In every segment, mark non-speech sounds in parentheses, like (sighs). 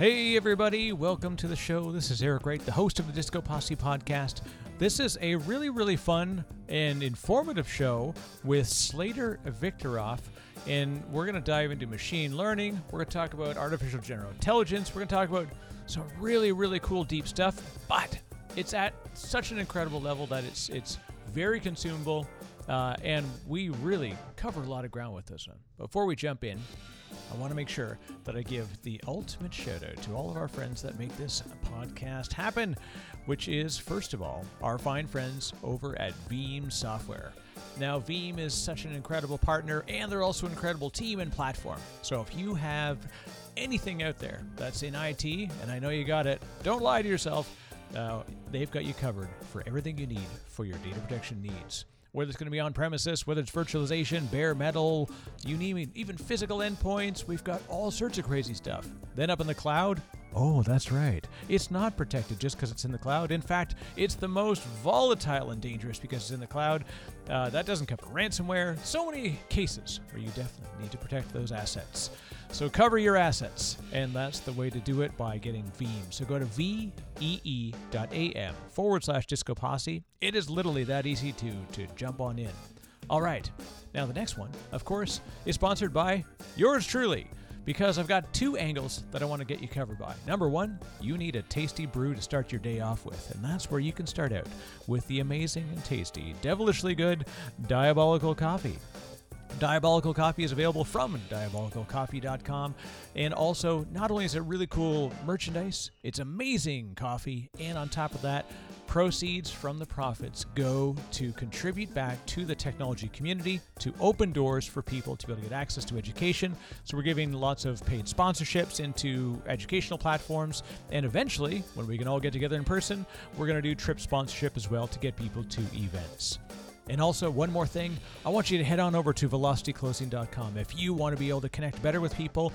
Hey, everybody, welcome to the show. This is Eric Wright, the host of the Disco Posse podcast. This is a really, really fun and informative show with Slater Victoroff, and we're going to dive into machine learning. We're going to talk about artificial general intelligence. We're going to talk about some really, really cool, deep stuff, but it's at such an incredible level that it's it's very consumable, uh, and we really cover a lot of ground with this one. Before we jump in, I want to make sure that I give the ultimate shout out to all of our friends that make this podcast happen, which is, first of all, our fine friends over at Veeam Software. Now, Veeam is such an incredible partner, and they're also an incredible team and platform. So, if you have anything out there that's in IT, and I know you got it, don't lie to yourself. Uh, they've got you covered for everything you need for your data protection needs whether it's going to be on premises, whether it's virtualization, bare metal, you name it, even physical endpoints. We've got all sorts of crazy stuff. Then up in the cloud, oh, that's right. It's not protected just because it's in the cloud. In fact, it's the most volatile and dangerous because it's in the cloud. Uh, that doesn't cover ransomware. So many cases where you definitely need to protect those assets. So cover your assets, and that's the way to do it by getting Veeam. So go to vee.am forward slash disco posse. It is literally that easy to, to jump on in. All right, now the next one, of course, is sponsored by yours truly because I've got two angles that I want to get you covered by. Number one, you need a tasty brew to start your day off with, and that's where you can start out with the amazing and tasty, devilishly good diabolical coffee. Diabolical Coffee is available from diabolicalcoffee.com. And also, not only is it really cool merchandise, it's amazing coffee. And on top of that, proceeds from the profits go to contribute back to the technology community to open doors for people to be able to get access to education. So, we're giving lots of paid sponsorships into educational platforms. And eventually, when we can all get together in person, we're going to do trip sponsorship as well to get people to events. And also, one more thing, I want you to head on over to velocityclosing.com. If you want to be able to connect better with people,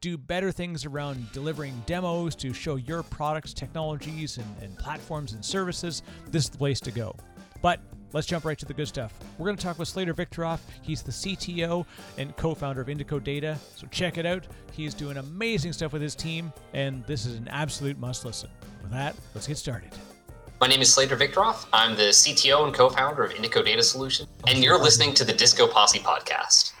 do better things around delivering demos to show your products, technologies, and, and platforms and services, this is the place to go. But let's jump right to the good stuff. We're going to talk with Slater Victoroff. He's the CTO and co founder of Indico Data. So check it out. He's doing amazing stuff with his team, and this is an absolute must listen. With that, let's get started. My name is Slater Victoroff. I'm the CTO and co founder of Indico Data Solutions, and you're listening to the Disco Posse podcast.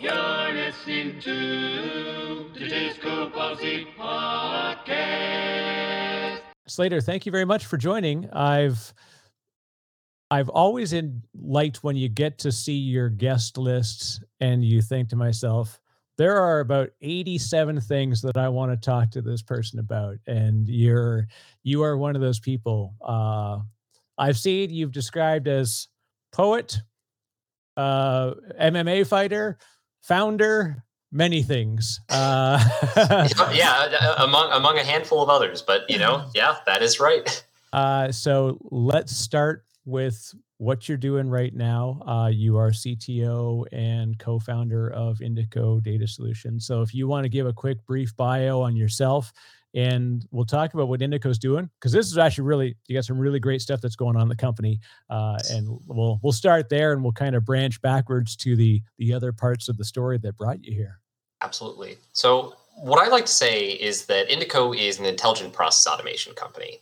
You're listening to the Disco Posse podcast. Slater, thank you very much for joining. I've I've always in, liked when you get to see your guest lists and you think to myself, there are about 87 things that I want to talk to this person about. And you're you are one of those people. Uh, I've seen you've described as poet, uh, MMA fighter, founder, many things. Uh, (laughs) yeah, (laughs) among among a handful of others, but you know, (laughs) yeah, that is right. Uh, so let's start with what you're doing right now. Uh, you are CTO and co founder of Indico Data Solutions. So, if you want to give a quick, brief bio on yourself, and we'll talk about what Indico's doing because this is actually really you got some really great stuff that's going on in the company, uh, and we'll we'll start there and we'll kind of branch backwards to the the other parts of the story that brought you here. Absolutely. So, what I like to say is that Indico is an intelligent process automation company.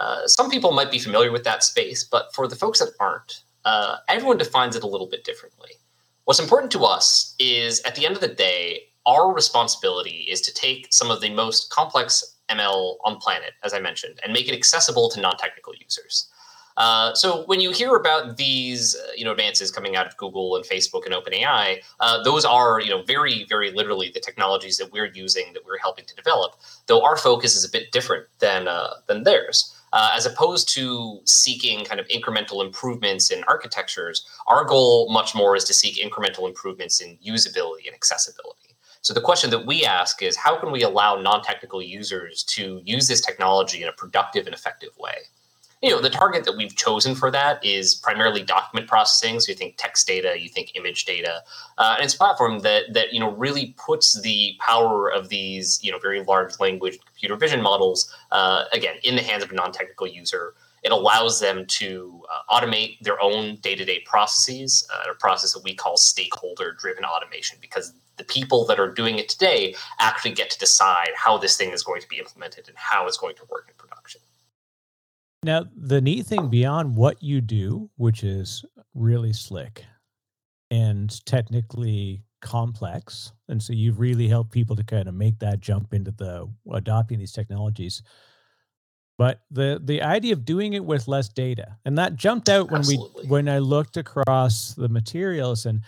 Uh, some people might be familiar with that space, but for the folks that aren't, uh, everyone defines it a little bit differently. What's important to us is at the end of the day, our responsibility is to take some of the most complex ML on planet, as I mentioned, and make it accessible to non-technical users. Uh, so when you hear about these, uh, you know, advances coming out of Google and Facebook and OpenAI, uh, those are, you know, very, very literally the technologies that we're using that we're helping to develop. Though our focus is a bit different than uh, than theirs uh, as opposed to seeking kind of incremental improvements in architectures, our goal much more is to seek incremental improvements in usability and accessibility. So the question that we ask is how can we allow non-technical users to use this technology in a productive and effective way? You know, the target that we've chosen for that is primarily document processing. So you think text data, you think image data, uh, and it's a platform that that you know really puts the power of these you know very large language computer vision models uh, again in the hands of a non-technical user. It allows them to uh, automate their own day-to-day processes, uh, a process that we call stakeholder-driven automation, because the people that are doing it today actually get to decide how this thing is going to be implemented and how it's going to work in production. Now, the neat thing beyond what you do, which is really slick and technically complex, and so you've really helped people to kind of make that jump into the adopting these technologies. But the the idea of doing it with less data, and that jumped out when Absolutely. we when I looked across the materials and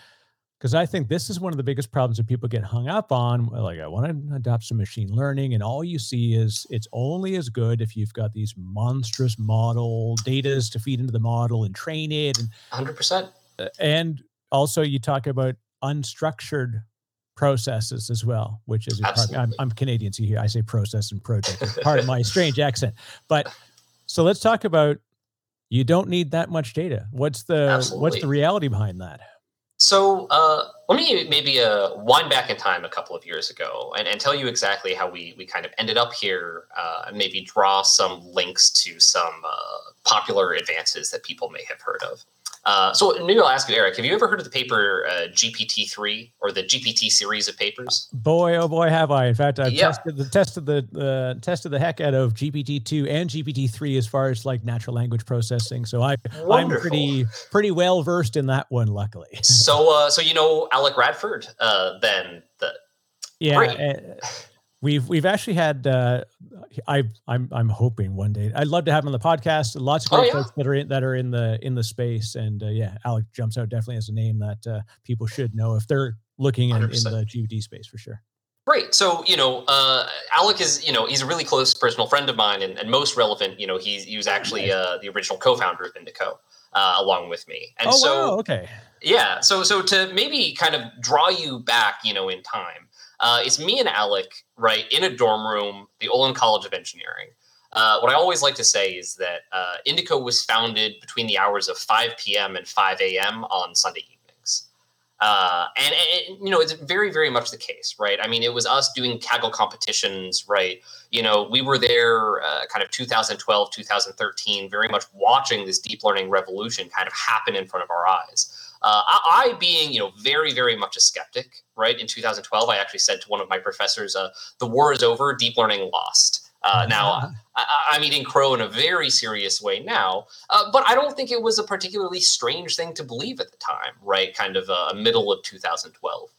because I think this is one of the biggest problems that people get hung up on. Like, I want to adopt some machine learning, and all you see is it's only as good if you've got these monstrous model datas to feed into the model and train it, and 100%. uh, and also you talk about unstructured processes as well, which is part, I'm, I'm Canadian, so here I say process and project. Part of my (laughs) strange accent, but so let's talk about. You don't need that much data. What's the what's the reality behind that? So uh, let me maybe uh, wind back in time a couple of years ago and, and tell you exactly how we, we kind of ended up here uh, and maybe draw some links to some uh, popular advances that people may have heard of. Uh, so maybe I'll ask you, Eric, have you ever heard of the paper uh, GPT-3 or the GPT series of papers? Boy, oh boy, have I! In fact, I've Yeah. tested the tested the uh, tested the heck out of GPT two and GPT three as far as like natural language processing. So I I'm pretty pretty well versed in that one, luckily. So, uh, so you know Alec Radford, uh, then the Yeah, we've we've actually had. Uh, I I'm I'm hoping one day I'd love to have him on the podcast. Lots of Oh, great yeah. folks that are in that are in the in the space, and uh, yeah, Alec jumps out definitely as a name that uh, people should know if they're looking in, in the GPT space for sure. Great. So, you know, uh, Alec is, you know, he's a really close personal friend of mine and, and most relevant, you know, he's, he was actually uh, the original co-founder of Indico uh, along with me. And oh so, wow, okay. yeah. So, so to maybe kind of draw you back, you know, in time, uh, it's me and Alec, right, in a dorm room, the Olin College of Engineering. Uh, what I always like to say is that uh, Indico was founded between the hours of 5 p.m. and 5 a.m. on Sunday evenings. Uh, and, and, you know, it's very, very much the case, right? I mean, it was us doing Kaggle competitions, right? You know, we were there uh, kind of 2012, 2013, very much watching this deep learning revolution kind of happen in front of our eyes. Uh, I, I, being, you know, very, very much a skeptic, right? In 2012, I actually said to one of my professors, uh, "The war is over. Deep learning lost." Uh, now, I, I'm eating crow in a very serious way now, uh, but I don't think it was a particularly strange thing to believe at the time, right? Kind of uh, middle of 2012.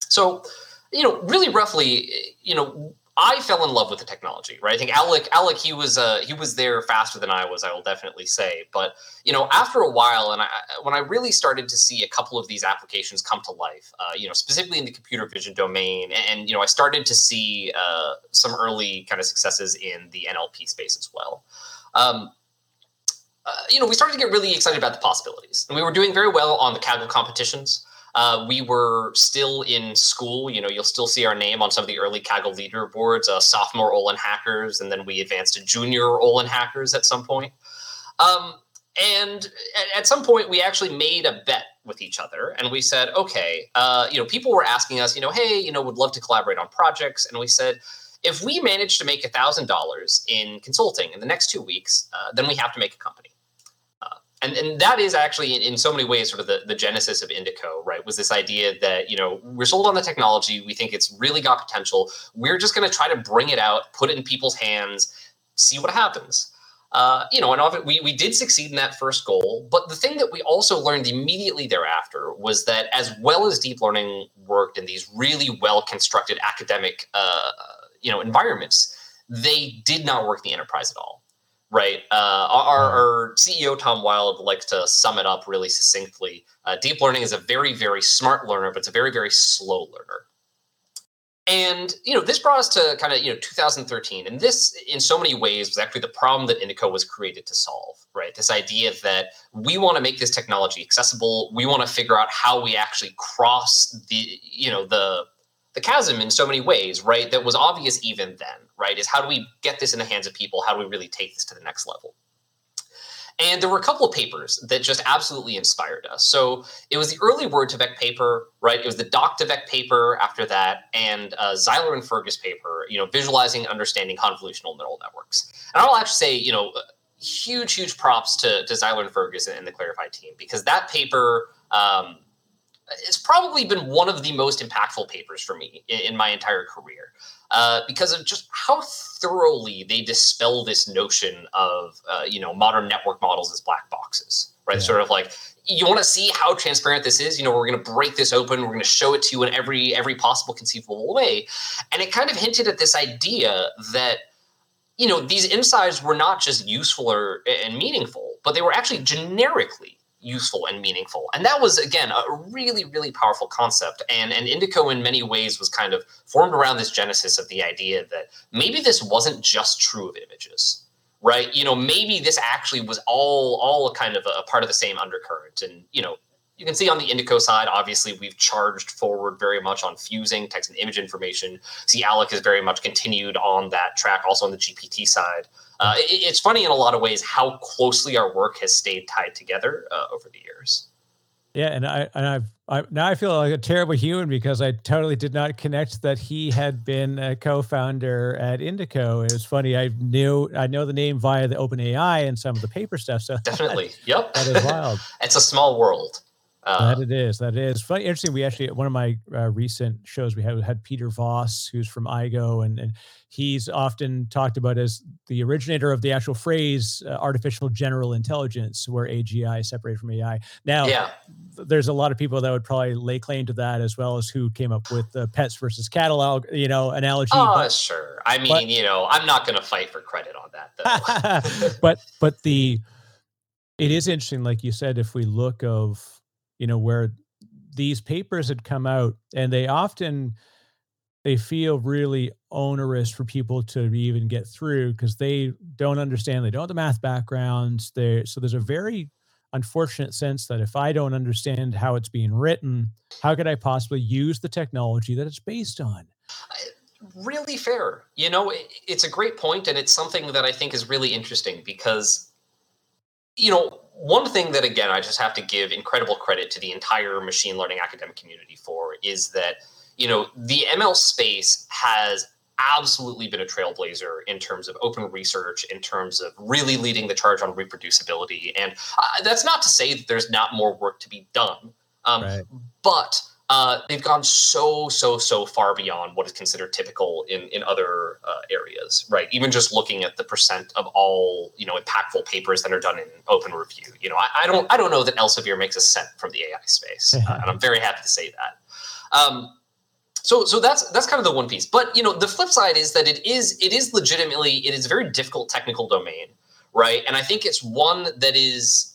So, you know, really roughly, you know, I fell in love with the technology, right? I think Alec, Alec, he was uh, he was there faster than I was. I will definitely say, but you know, after a while, and I, when I really started to see a couple of these applications come to life, uh, you know, specifically in the computer vision domain, and, you know, I started to see uh, some early kind of successes in the NLP space as well. Um, uh, you know, we started to get really excited about the possibilities, and we were doing very well on the Kaggle competitions. Uh, we were still in school. You know, you'll still see our name on some of the early Kaggle leaderboards, uh, sophomore Olin hackers, and then we advanced to junior Olin hackers at some point. Um, and at, some point, we actually made a bet with each other, and we said, okay, uh, you know, people were asking us, you know, hey, you know, would love to collaborate on projects, and we said, if we manage to make thousand dollars in consulting in the next two weeks, uh, then we have to make a company and and that is actually in, in, so many ways sort of the, the genesis of indico right? Was this idea that you know we're sold on the technology we think it's really got potential we're just going to try to bring it out put it in people's hands see what happens. Uh, you know and often we, we did succeed in that first goal but the thing that we also learned immediately thereafter was that as well as deep learning worked in these really well constructed academic uh, you know environments they did not work the enterprise at all right? Uh, our, our, CEO, Tom Wilde, likes to sum it up really succinctly. Uh, deep learning is a very, very smart learner, but it's a very, very slow learner. And you know, this brought us to kind of you know 2013, and this, in so many ways, was actually the problem that Indico was created to solve. Right, this idea that we want to make this technology accessible. We want to figure out how we actually cross the you know the the chasm in so many ways, right? That was obvious even then, right? Is how do we get this in the hands of people? How do we really take this to the next level? And there were a couple of papers that just absolutely inspired us. So it was the early Word2Vec paper, right? It was the Doc2Vec paper after that, and uh, Zeiler and Fergus paper, you know, visualizing understanding convolutional neural networks. And I'll actually say, you know, huge, huge props to, to Zeiler and Fergus and the Clarifai team because that paper um, it's probably been one of the most impactful papers for me in, in my entire career uh, because of just how thoroughly they dispel this notion of uh, you know modern network models as black boxes right yeah. sort of like you want to see how transparent this is you know we're going to break this open we're going to show it to you in every every possible conceivable way and it kind of hinted at this idea that you know these insights were not just useful or and meaningful but they were actually generically useful and meaningful. And that was again a really really powerful concept. And and Indico in many ways was kind of formed around this genesis of the idea that maybe this wasn't just true of images. Right? You know, maybe this actually was all all kind of a, part of the same undercurrent and you know, you can see on the Indico side, obviously, we've charged forward very much on fusing text and image information. See, Alec has very much continued on that track, also on the GPT side. Uh, it, it's funny in a lot of ways how closely our work has stayed tied together uh, over the years. Yeah, and I and I've I, now I feel like a terrible human because I totally did not connect that he had been a co-founder at Indico. It was funny. I knew I know the name via the OpenAI and some of the paper stuff. So (laughs) definitely, that, yep, that is wild. (laughs) it's a small world. Uh, that it is. That it is. Funny, interesting. We actually one of my uh, recent shows we had had Peter Voss, who's from Aigo, and and he's often talked about as the originator of the actual phrase uh, artificial general intelligence, where AGI is separated from AI. Now, yeah. there's a lot of people that would probably lay claim to that, as well as who came up with the pets versus catalog, you know, analogy. Oh, but, sure. I mean, but, you know, I'm not going to fight for credit on that, though. (laughs) but but the it is interesting, like you said, if we look of you know where these papers had come out and they often they feel really onerous for people to even get through because they don't understand they don't have the math backgrounds there so there's a very unfortunate sense that if i don't understand how it's being written how could i possibly use the technology that it's based on? Really fair you know it's a great point and it's something that i think is really interesting because you know one thing that again I just have to give incredible credit to the entire machine learning academic community for is that you know the ML space has absolutely been a trailblazer in terms of open research in terms of really leading the charge on reproducibility and uh, that's not to say that there's not more work to be done um, right. but uh, they've gone so so so far beyond what is considered typical in in other uh, areas right? Even just looking at the percent of all you know impactful papers that are done in open review. You know i, I don't i don't know that elsevier makes a cent from the ai space uh, and i'm very happy to say that. Um, so so that's that's kind of the one piece. But you know the flip side is that it is it is legitimately it is a very difficult technical domain right? And i think it's one that is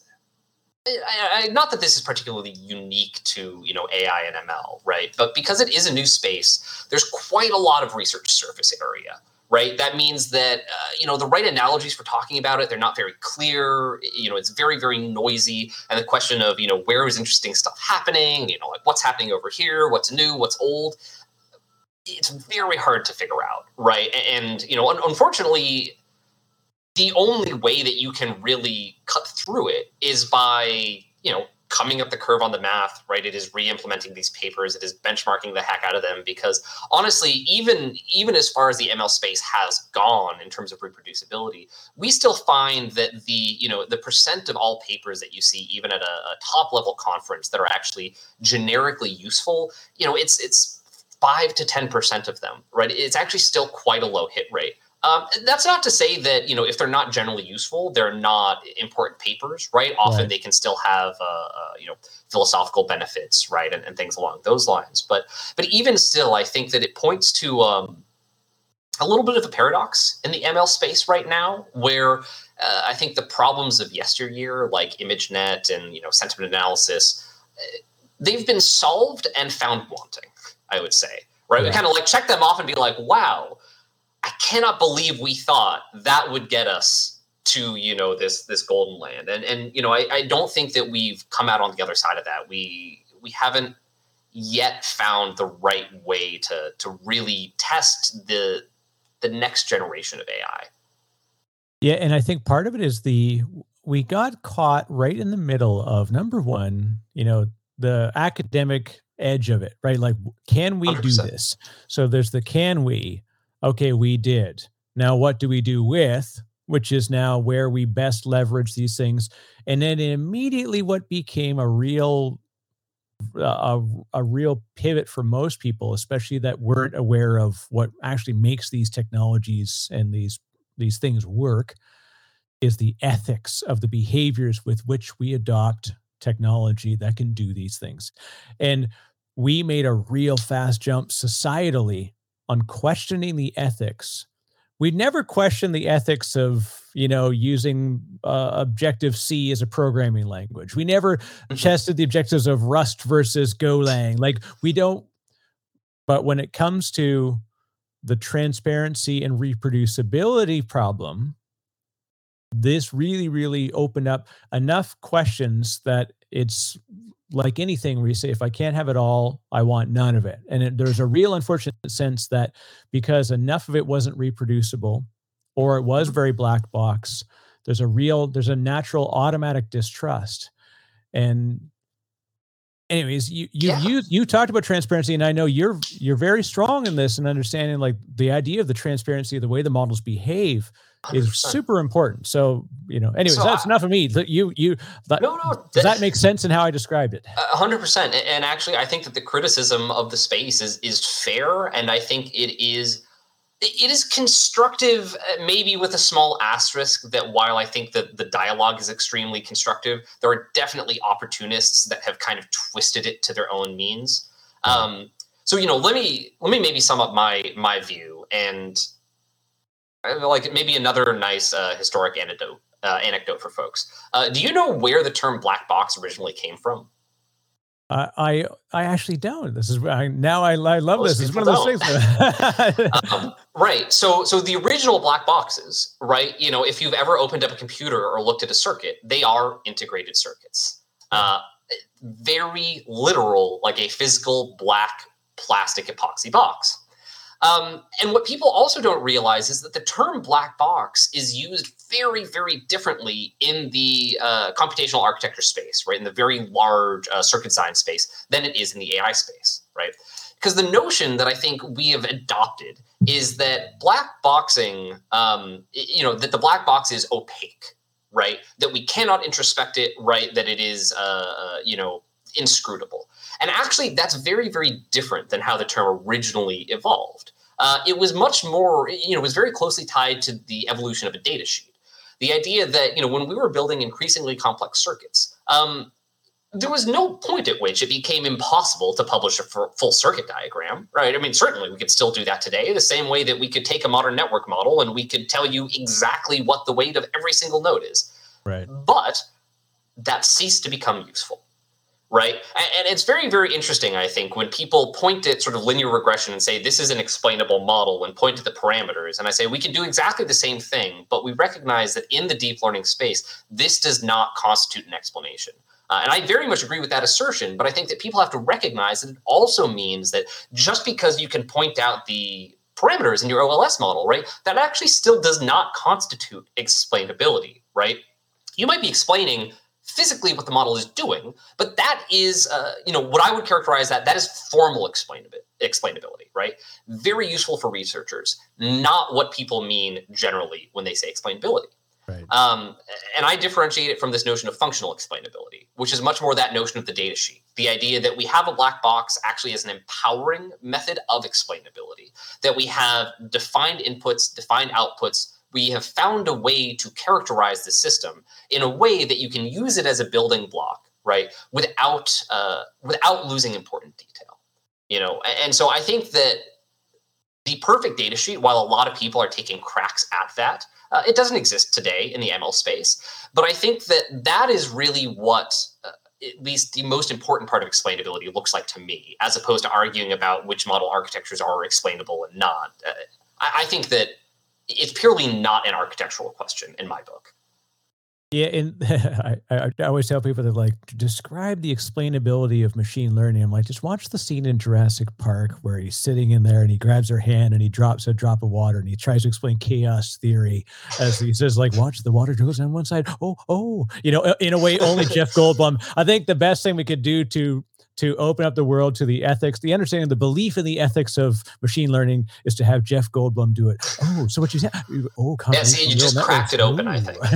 I, I, not that this is particularly unique to you know AI and ML, right? But because it is a new space, there's quite a lot of research surface area, right? That means that uh, you know the right analogies for talking about it they're not very clear. You know, it's very very noisy, and the question of you know where is interesting stuff happening? You know, like what's happening over here? What's new? What's old? It's very hard to figure out, right? And you know, un- unfortunately, the only way that you can really cut through it is by you know coming up the curve on the math right? It is re-implementing these papers. It is benchmarking the heck out of them because honestly even even as far as the ml space has gone in terms of reproducibility we still find that the you know the percent of all papers that you see even at a, a top level conference that are actually generically useful you know it's it's 5 to 10% of them right? It's actually still quite a low hit rate um, that's not to say that you know if they're not generally useful, they're not important papers, right? Often right. they can still have uh, uh, you know philosophical benefits, right, and, and, things along those lines. But but even still, I think that it points to um, a little bit of a paradox in the ML space right now, where uh, I think the problems of yesteryear, like ImageNet and you know sentiment analysis, uh, they've been solved and found wanting. I would say, right? Yeah. We kind of like check them off and be like, wow I cannot believe we thought that would get us to you know this this golden land and and you know I, I don't think that we've come out on the other side of that we we haven't yet found the right way to to really test the the next generation of AI. Yeah, and I think part of it is the we got caught right in the middle of number one, you know, the academic edge of it, right? Like, can we 100%. do this? So there's the can we. Okay, we did. Now, what do we do with? Which is now where we best leverage these things. And then immediately, what became a real a, a real pivot for most people, especially that weren't aware of what actually makes these technologies and these these things work, is the ethics of the behaviors with which we adopt technology that can do these things. And we made a real fast jump societally on questioning the ethics. We never question the ethics of, you know, using uh, Objective C as a programming language. We never mm-hmm. tested the objectives of Rust versus Golang. Like we don't. But when it comes to the transparency and reproducibility problem, this really, really opened up enough questions that it's like anything where you say, if I can't have it all, I want none of it. And it, there's a real unfortunate sense that because enough of it wasn't reproducible or it was very black box, there's a real, there's a natural automatic distrust. And anyways, you you yeah. you you talked about transparency, and I know you're you're very strong in this and understanding like the idea of the transparency of the way the models behave 100%. is super important. So, you know, anyways, so that's I, enough of me. You, you, that, no, no, does that make sense in how I described it? hundred percent. And actually, I think that the criticism of the space is, is fair. And I think it is, it is constructive, uh, maybe with a small asterisk that while I think that the dialogue is extremely constructive, there are definitely opportunists that have kind of twisted it to their own means. Um, so, you know, let me, let me maybe sum up my, my view and, like maybe another nice uh, historic anecdote uh, anecdote for folks. Uh, do you know where the term black box originally came from? Uh, I I actually don't. This is I, now I, I love Most this. It's one of those things. (laughs) (laughs) um, right. So so the original black boxes, right? You know, if you've ever opened up a computer or looked at a circuit, they are integrated circuits. Uh, very literal, like a physical black plastic epoxy box. Um, and what people also don't realize is that the term black box is used very, very differently in the uh, computational architecture space, right? In the very large uh, circuit design space than it is in the AI space, right? Because the notion that I think we have adopted is that black boxing, um, you know, that the black box is opaque, right? That we cannot introspect it, right? That it is, uh, uh you know, inscrutable. And actually, that's very, very different than how the term originally evolved. Uh, it was much more, you know, it was very closely tied to the evolution of a data sheet. The idea that, you know, when we were building increasingly complex circuits, um, there was no point at which it became impossible to publish a full circuit diagram, right? I mean, certainly we could still do that today, the same way that we could take a modern network model and we could tell you exactly what the weight of every single node is. Right. But that ceased to become useful right? And it's very, very interesting, I think, when people point at sort of linear regression and say this is an explainable model and point to the parameters. And I say we can do exactly the same thing, but we recognize that in the deep learning space, this does not constitute an explanation. Uh, and I very much agree with that assertion, but I think that people have to recognize that it also means that just because you can point out the parameters in your OLS model, right, that actually still does not constitute explainability, right? You might be explaining physically what the model is doing, but that is, uh, you know, what I would characterize that that is formal explainability, explainability, right? Very useful for researchers, not what people mean generally when they say explainability. Right. Um, and I differentiate it from this notion of functional explainability, which is much more that notion of the data sheet. The idea that we have a black box actually is an empowering method of explainability, that we have defined inputs, defined outputs, we have found a way to characterize the system in a way that you can use it as a building block, right? Without uh, without losing important detail, you know. And so I think that the perfect data sheet, while a lot of people are taking cracks at that, uh, it doesn't exist today in the ML space. But I think that that is really what. Uh, at least the most important part of explainability looks like to me, as opposed to arguing about which model architectures are explainable and not. Uh, I, I think that it's purely not an architectural question in my book. Yeah, and (laughs) I, I, always tell people that like describe the explainability of machine learning. I'm like, just watch the scene in Jurassic Park where he's sitting in there and he grabs her hand and he drops a drop of water and he tries to explain chaos theory as he says, like, watch the water goes on one side. Oh, oh, you know, in a way, only Jeff (laughs) Goldblum. I think the best thing we could do to to open up the world to the ethics, the understanding, the belief in the ethics of machine learning is to have Jeff Goldblum do it. Oh, so what you said? Oh, yeah, see, you just cracked it open. Ooh. I think. (laughs)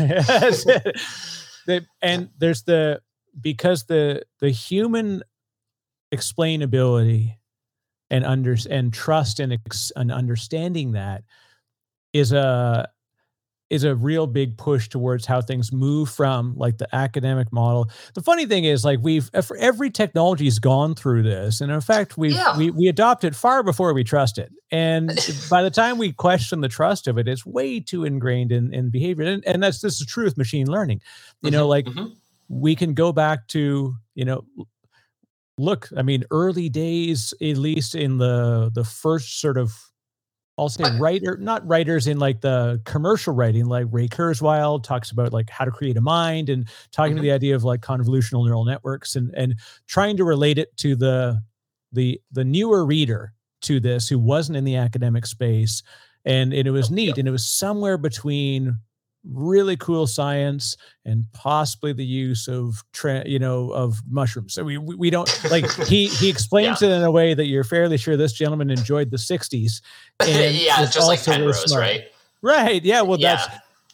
the, and there's the because the the human explainability and under and trust and, ex, and understanding that is a is a real big push towards how things move from like the academic model. The funny thing is like we've every technology's gone through this. And in fact, we yeah. we we adopt it far before we trust it. And (laughs) by the time we question the trust of it, it's way too ingrained in, in behavior. And, and that's this is true with machine learning. You mm-hmm, know, like mm-hmm. we can go back to, you know, look, I mean, early days, at least in the the first sort of I'll say writer, not writers in like the commercial writing, like Ray Kurzweil talks about like how to create a mind and talking mm-hmm. to the idea of like convolutional neural networks and and trying to relate it to the the the newer reader to this who wasn't in the academic space. And, and it was neat. And it was somewhere between really cool science and possibly the use of tra- you know of mushrooms so we we don't like (laughs) he he explains yeah. it in a way that you're fairly sure this gentleman enjoyed the 60s and (laughs) yeah just like penrose right right yeah well yeah. that's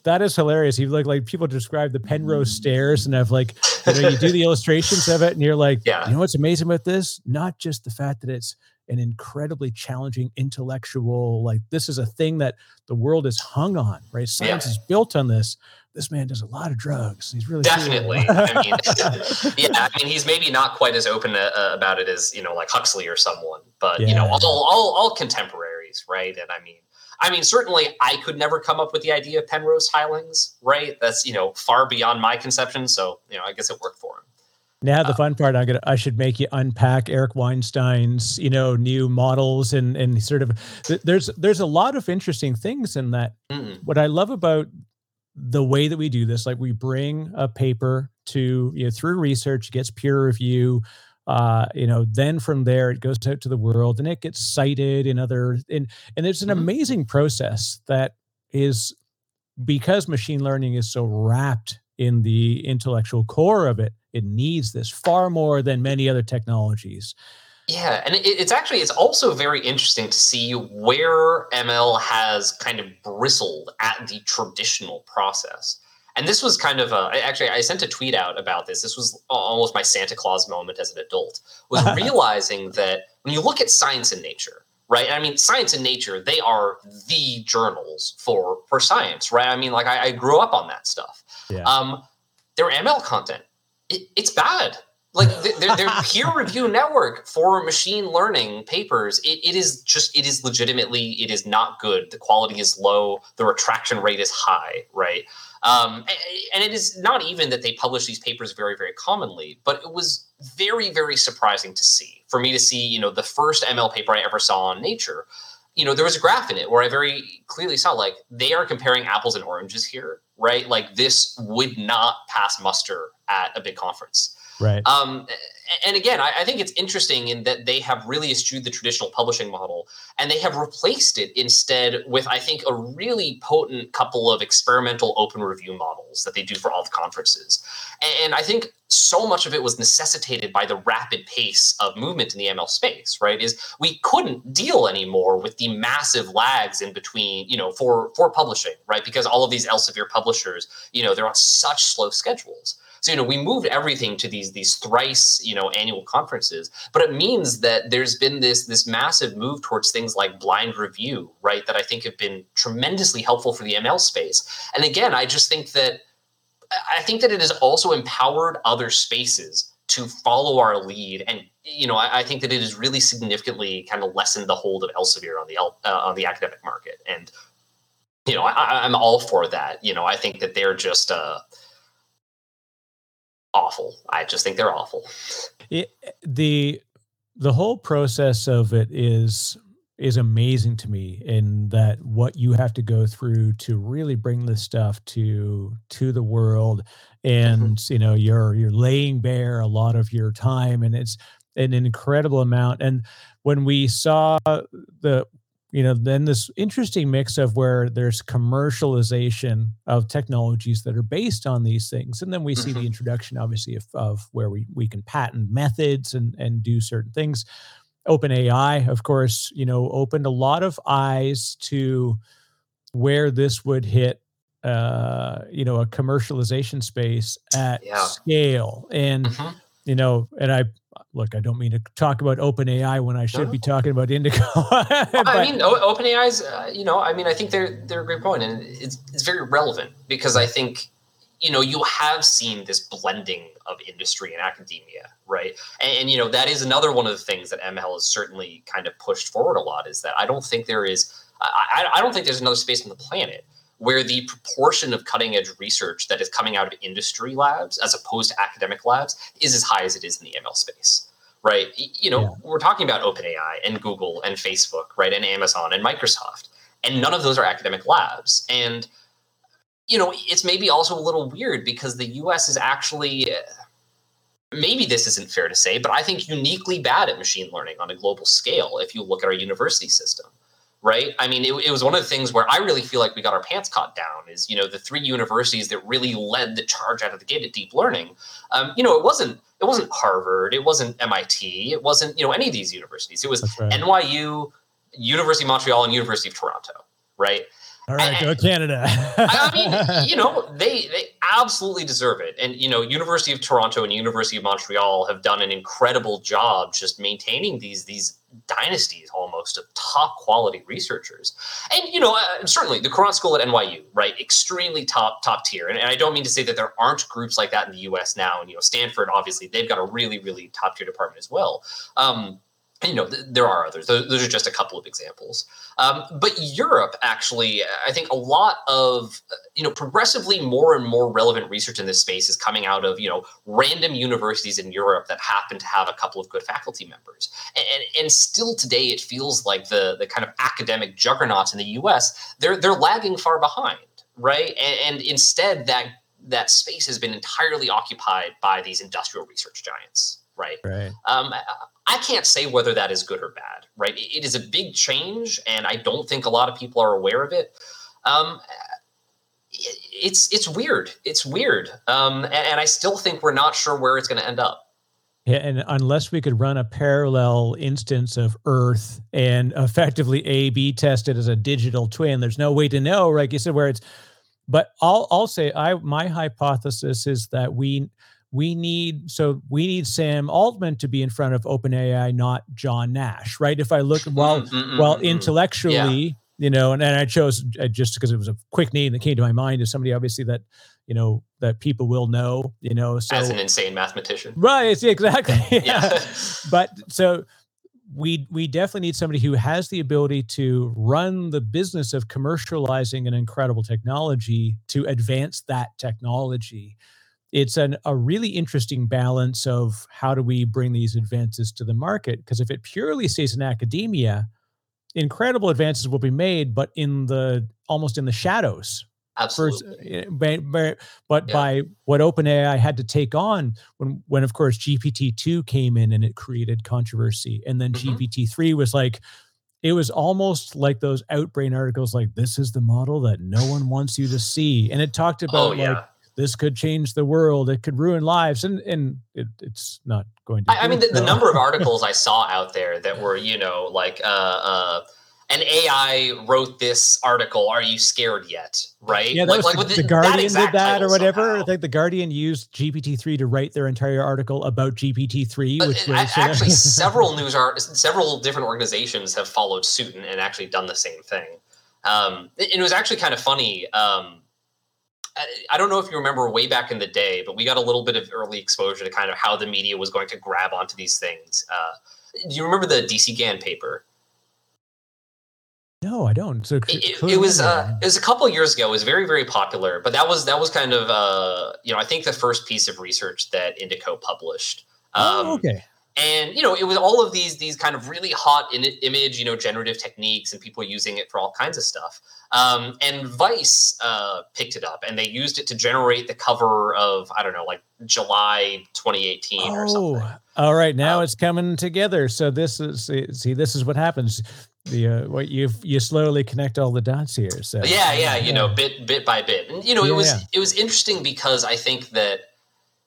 that is hilarious. You like like people describe the Penrose mm. stairs and have like you know you do the (laughs) illustrations of it and you're like, yeah. you know what's amazing about this? Not just the fact that it's an incredibly challenging intellectual like this is a thing that the world is hung on right science yeah. is built on this this man does a lot of drugs he's really definitely. I mean, (laughs) yeah i mean he's maybe not quite as open uh, about it as you know like huxley or someone but yeah. you know all, all all contemporaries right and i mean I mean, certainly I could never come up with the idea of Penrose tilings, right? That's, you know, far beyond my conception. So, you know, I guess it worked for him. Now the uh, fun part, I'm gonna I should make you unpack Eric Weinstein's you know new models and and sort of there's there's a lot of interesting things in that. Mm-mm. What I love about the way that we do this, like we bring a paper to you know through research, gets peer review, uh, you know, then from there it goes out to the world and it gets cited in other and and it's an mm-hmm. amazing process that is because machine learning is so wrapped in the intellectual core of it it needs this far more than many other technologies. Yeah, and it's actually it's also very interesting to see where ML has kind of bristled at the traditional process. And this was kind of a, actually I sent a tweet out about this. This was almost my Santa Claus moment as an adult. Was (laughs) realizing that when you look at science and nature, right? I mean, science and nature they are the journals for for science, right? I mean, like I, I grew up on that stuff. Yeah. Um, their ML content it, it's bad. Like their, their (laughs) peer review network for machine learning papers, it, it is just it is legitimately it is not good. The quality is low. The retraction rate is high. Right. Um, and it is not even that they publish these papers very, very commonly, but it was very, very surprising to see for me to see, you know, the first ML paper I ever saw on Nature. You know, there was a graph in it where I very clearly saw like they are comparing apples and oranges here, right? Like this would not pass muster at a big conference. Right. Um, and again, I, I, think it's interesting in that they have really eschewed the traditional publishing model and they have replaced it instead with, I think, a really potent couple of experimental open review models that they do for all the conferences. And I think so much of it was necessitated by the rapid pace of movement in the ML space, right? Is we couldn't deal anymore with the massive lags in between, you know, for for publishing, right? Because all of these Elsevier publishers, you know, they're on such slow schedules. So, you know, we moved everything to these these thrice, you know, annual conferences, but it means that there's been this this massive move towards things like blind review, right? That I think have been tremendously helpful for the ML space. And again, I just think that I think that it has also empowered other spaces to follow our lead and you know I, I, think that it has really significantly kind of lessened the hold of Elsevier on the uh, on the academic market and you know I, am all for that you know I think that they're just uh, awful. I just think they're awful. It, the the whole process of it is is amazing to me in that what you have to go through to really bring this stuff to to the world Mm-hmm. and you know you're you're laying bare a lot of your time and it's an incredible amount and when we saw the you know then this interesting mix of where there's commercialization of technologies that are based on these things and then we see the Mhm. introduction obviously of, of where we, we can patent methods and and do certain things OpenAI, of course, you know, opened a lot of eyes to where this would hit, uh, you know, a commercialization space at Yeah. scale. And, Mhm. you know, and I look, I don't mean to talk about OpenAI when I should No. be talking about Indico. (laughs) I mean, O- OpenAI's, uh, you know, I mean, I think they're they're a great point, and it's it's very relevant because I think, you know, you have seen this blending of industry and academia, right? And, and you know, that is another one of the things that ML has certainly kind of pushed forward a lot is that I don't think there is, I, I I don't think there's another space on the planet where the proportion of cutting edge research that is coming out of industry labs as opposed to academic labs is as high as it is in the ML space right? You know, Yeah. we're talking about OpenAI and Google and Facebook, right, and Amazon and Microsoft, and none of those are academic labs. And you know, it's maybe also a little weird because the U.S. is actually. uh, Maybe this isn't fair to say, but I think uniquely bad at machine learning on a global scale if you look at our university system, right? I mean, it, it was one of the things where I really feel like we got our pants caught down is, you know, the three universities that really led the charge out of the gate at deep learning. Um, you know, it wasn't it wasn't Harvard, it wasn't MIT, it wasn't you know any of these universities. It was right. NYU, University of Montreal, and University of Toronto, right? All right, go Canada. (laughs) I mean, you know, they they absolutely deserve it. And you know, University of Toronto and University of Montreal have done an incredible job just maintaining these these dynasties almost of top quality researchers. And you know, uh, certainly the LeCun School at NYU, right, extremely top top tier. And, and I don't mean to say that there aren't groups like that in the U.S. now. And you know, Stanford, obviously, they've got a really really top tier department as well. Um, you know, th- there are others. Those, those are just a couple of examples. Um, but Europe, actually, I think a lot of, you know, progressively more and more relevant research in this space is coming out of, you know, random universities in Europe that happen to have a couple of good faculty members. And, and, and still today, it feels like the, the kind of academic juggernauts in the US, they're, they're lagging far behind, right? And, and instead, that, that space has been entirely occupied by these industrial research giants, right? right. Um, I can't say whether that is good or bad, right? It is a big change, and I don't think a lot of people are aware of it. Um, it's it's weird. It's weird, um, and, and I still think we're not sure where it's going to end up. Yeah, and unless we could run a parallel instance of Earth and effectively A B test it as a digital twin, there's no way to know, like you said, where it's. But I'll I'll say I my hypothesis is that we we need so we need Sam Altman to be in front of OpenAI, not John Nash, right? If I look well, Mm, mm, mm, well mm, mm. intellectually, you know, and, and I chose uh, just because it was a quick name that came to my mind is somebody obviously that you know that people will know, you know. So as an insane mathematician. Right, (laughs) yeah, exactly. (laughs) Yeah. but so we we definitely need somebody who has the ability to run the business of commercializing an incredible technology to advance that technology. It's an, a really interesting balance of how do we bring these advances to the market? Because if it purely stays in academia, incredible advances will be made, but in the almost in the shadows Absolutely. uh, by, by, but Yeah. by what OpenAI had to take on when, when of course GPT two came in and it created controversy, and then Mhm. GPT three was like, it was almost like those outbrain articles, like this is the model that no one wants you to see, and it talked about Oh yeah. like this could change the world, it could ruin lives, and and it, it's not going to. I, I mean, the, the number of (laughs) articles I saw out there that were, you know, like, uh, uh, an AI wrote this article. Are you scared yet? Right? Yeah, that like, was like the, with the that Guardian did that or whatever. I think the Guardian used GPT three to write their entire article about GPT three, which it- was uh, actually (laughs) several news are several different organizations have followed suit and, and actually done the same thing. Um, it, it was actually kind of funny. Um, I, don't know if you remember way back in the day, but we got a little bit of early exposure to kind of how the media was going to grab onto these things. Uh, do you remember the DC GAN paper? No, I don't. So It, it, it was uh, it was a couple of years ago. It was very very popular, but that was that was kind of uh, you know I think the first piece of research that Indico published. Um, oh, okay. And you know it was all of these these kind of really hot in image you know generative techniques and people using it for all kinds of stuff. Um, and vice uh, picked it up and they used it to generate the cover of i don't know like july 2018 oh, or something. all right now um, it's coming together. So this is see this is what happens. The uh, what you you slowly connect all the dots here so yeah yeah you yeah. know bit bit by bit. And you know it was yeah. it was interesting because i think that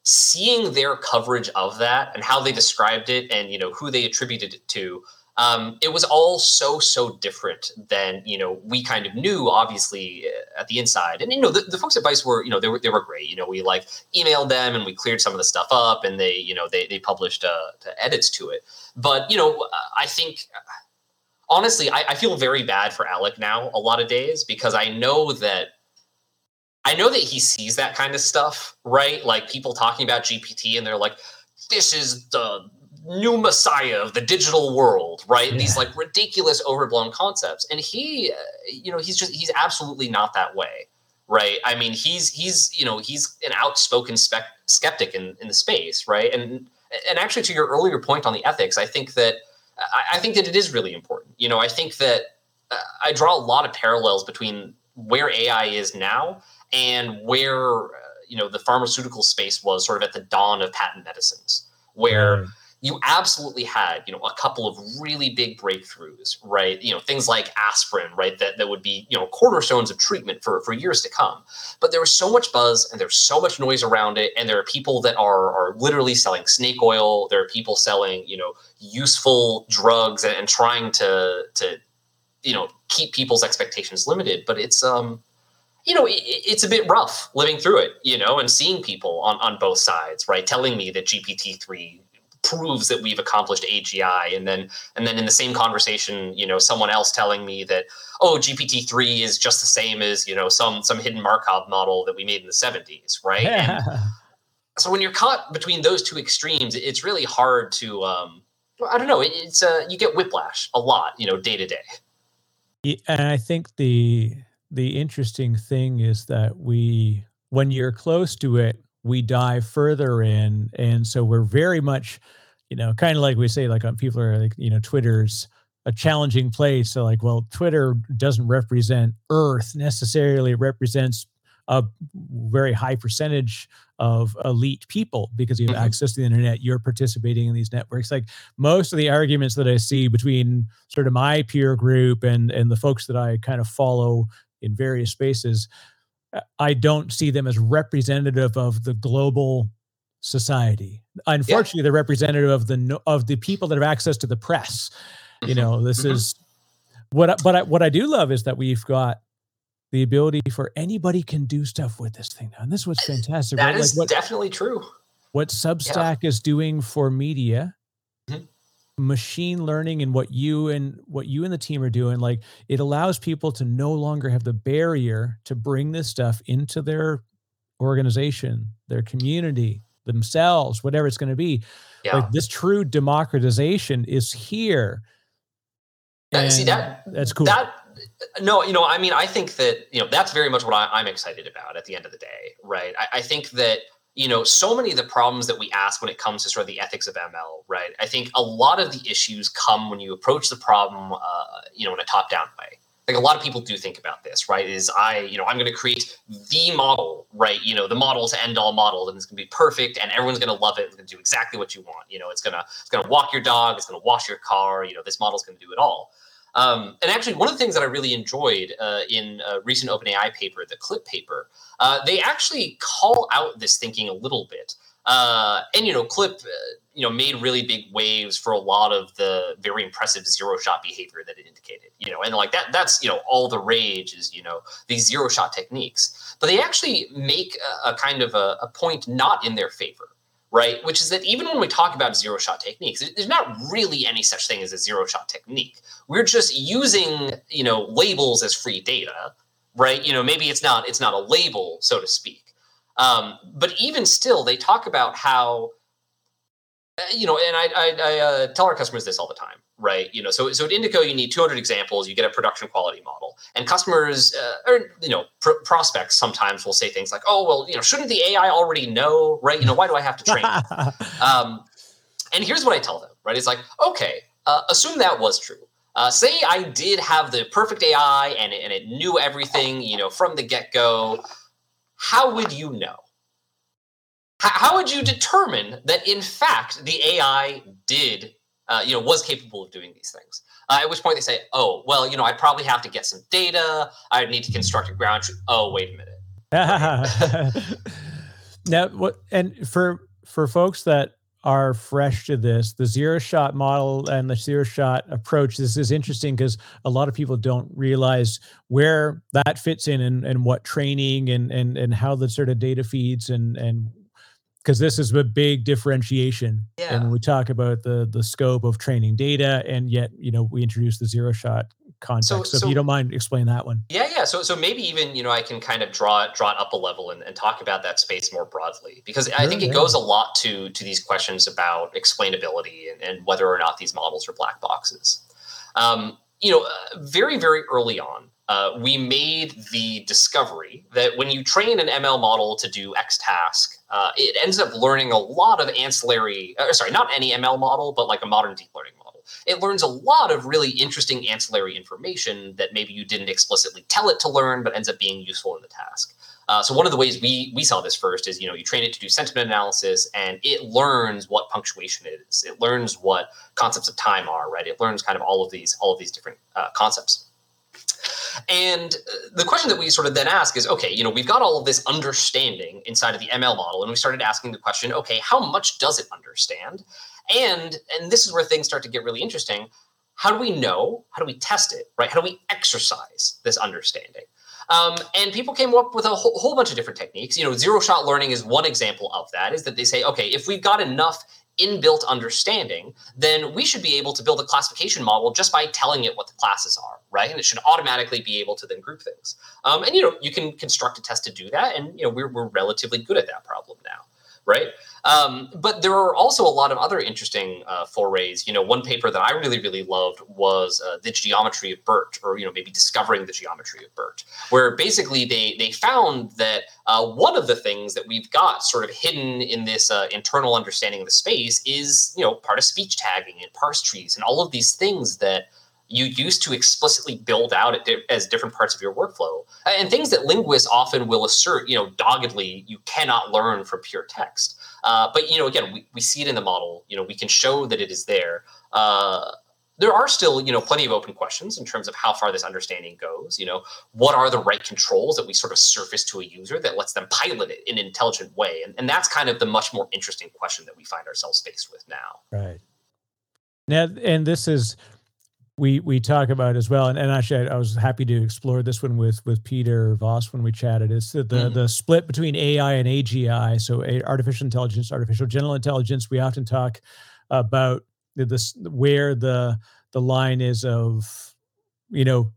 seeing their coverage of that and how they described it and you know who they attributed it to um, it was all so so different than you know we kind of knew obviously uh, at the inside. And you know the, the folks at vice were you know they were they were great. You know we like emailed them and we cleared some of the stuff up and they you know they they published uh, edits to it. But you know i think honestly I, I feel very bad for alec now a lot of days because i know that I know that he sees that kind of stuff, right? Like people talking about GPT and they're like, this is the new messiah of the digital world, right? Yeah. These like ridiculous, overblown concepts. And he, uh, you know, he's just, he's absolutely not that way, right? I mean, he's, he's, you know, he's an outspoken spec- skeptic in, in the space, right? And, and actually to your earlier point on the ethics, I think that, I, I think that it is really important. You know, I think that uh, I draw a lot of parallels between where AI is now and where uh, you know the pharmaceutical space was sort of at the dawn of patent medicines, where you absolutely had you know a couple of really big breakthroughs, right? You know things like aspirin, right? That that would be you know cornerstones of treatment for for years to come. But there was so much buzz and there's so much noise around it, and there are people that are are literally selling snake oil. There are people selling you know useful drugs and, and trying to to you know keep people's expectations limited. But it's um you know, it, it's a bit rough living through it, you know, and seeing people on, on both sides, right? Telling me that GPT-3 proves that we've accomplished AGI. And then, and then in the same conversation, you know, someone else telling me that, oh, GPT-3 is just the same as, you know, some, some hidden Markov model that we made in the seventies. Right. (laughs) And so when you're caught between those two extremes, it's really hard to, um, I don't know. It's uh, you get whiplash a lot, you know, day to day. And I think the the interesting thing is that we when you're close to it we dive further in and so we're very much you know kind of like we say like on uh, people are like you know twitter's a challenging place. So like well twitter doesn't represent earth necessarily. It represents a very high percentage of elite people because you have mm-hmm. access to the internet. You're participating in these networks. Like most of the arguments that i see between sort of my peer group and and the folks that i kind of follow in various spaces, uh, I don't see them as representative of the global society. Unfortunately, yeah. they're representative of the of the people that have access to the press. You mm-hmm. know, this mm-hmm. is what. But I, what I do love is that we've got the ability for anybody can do stuff with this thing now, and this was fantastic. That right? is like what, definitely true. What Substack yeah. is doing for media machine learning and what you and what you and the team are doing like it allows people to no longer have the barrier to bring this stuff into their organization their community themselves whatever it's going to be. Yeah. like this true democratization is here. Uh, and see that that's cool. that uh, no you know i mean i think that you know that's very much what I, am excited about at the end of the day right? I, I think that you know, so many of the problems that we ask when it comes to sort of the ethics of ML, right? I think a lot of the issues come when you approach the problem, uh, you know, in a top-down way. Like a lot of people do think about this, right? Is I, you know, I'm going to create the model, right? You know, the model to end all models, and it's going to be perfect, and everyone's going to love it. It's going to do exactly what you want. You know, it's gonna it's gonna walk your dog, it's going to wash your car. You know, this model's going to do it all. Um, and actually, one of the things that I really enjoyed uh, in a recent OpenAI paper, the CLIP paper, uh, they actually call out this thinking a little bit. Uh, and you know, Clip, uh, you know, made really big waves for a lot of the very impressive zero shot behavior that it indicated. You know, and like that, that's you know, all the rage is you know these zero shot techniques. But they actually make a, a kind of a, a point not in their favor right? Which is that even when we talk about zero shot techniques, there's not really any such thing as a zero shot technique. We're just using, you know, labels as free data, right? You know, maybe it's not it's not a label, so to speak. Um, but even still, they talk about how, uh, you know, and I, I, I uh, tell our customers this all the time right? You know, so so at Indico, you need 200 examples. You get a production quality model, and customers uh, or you know pr- prospects sometimes will say things like, "Oh, well, you know, shouldn't the AI already know, right? You know, why do I have to train?" (laughs) um, And here's what I tell them, right? It's like, okay, uh, assume that was true. Uh, say I did have the perfect AI and it, and it knew everything, you know, from the get go. How would you know? H- how would you determine that, in fact, the AI did, uh, you know, was capable of doing these things? Uh, at which point they say, oh, well, you know, I'd probably have to get some data. I'd need to construct a ground truth. Oh, wait a minute. (laughs) now, what, and for for folks that are fresh to this, the zero shot model and the zero shot approach, this is interesting because a lot of people don't realize where that fits in and, and what training and, and, and how the sort of data feeds and, and because this is a big differentiation. Yeah. And when we talk about the the scope of training data, and yet you know we introduce the zero shot context. So, so, so- if you don't mind, explain that one. Yeah, yeah. So, so maybe even you know I can kind of draw it draw it up a level and, and talk about that space more broadly because I Sure, think it goes a lot to to these questions about explainability and, and whether or not these models are black boxes. Um, you know, uh, very very early on, uh, we made the discovery that when you train an ML model to do X task, uh, it ends up learning a lot of ancillary. Uh, sorry, not any ML model, but like a modern deep learning model it learns a lot of really interesting ancillary information that maybe you didn't explicitly tell it to learn, but ends up being useful in the task. Uh, so one of the ways we we saw this first is you know you train it to do sentiment analysis and it learns what punctuation is. It learns what concepts of time are. Right. It learns kind of all of these all of these different uh, concepts. And uh, the question that we sort of then ask is, okay, you know, we've got all of this understanding inside of the ML model, and we started asking the question, okay, how much does it understand? And and this is where things start to get really interesting. How do we know? How do we test it? Right? How do we exercise this understanding? Um, and people came up with a whole, whole bunch of different techniques. You know, zero shot learning is one example of that. Is that they say, okay, if we've got enough inbuilt understanding, then we should be able to build a classification model just by telling it what the classes are, right? And it should automatically be able to then group things. Um, and you know, you can construct a test to do that, and you know, we're we're relatively good at that problem right? Um, but there are also a lot of other interesting uh, forays. You know, one paper that I really, really loved was uh, the geometry of BERT, or you know, maybe discovering the geometry of BERT, where basically they they found that uh, one of the things that we've got sort of hidden in this uh, internal understanding of the space is you know part of speech tagging and parse trees and all of these things that you used to explicitly build out as different parts of your workflow. And things that linguists often will assert you know doggedly you cannot learn from pure text. Uh, but you know again we, we see it in the model. You know we can show that it is there. Uh, there are still you know plenty of open questions in terms of how far this understanding goes. You know what are the right controls that we sort of surface to a user that lets them pilot it in an intelligent way? And, and that's kind of the much more interesting question that we find ourselves faced with now. Right. Now, and this is we we talk about as well, and, and actually, I, I was happy to explore this one with with Peter Voss when we chatted. Is the the, Mhm. the split between AI and AGI? So, a, artificial intelligence, artificial general intelligence. We often talk about the- this where the the line is of you know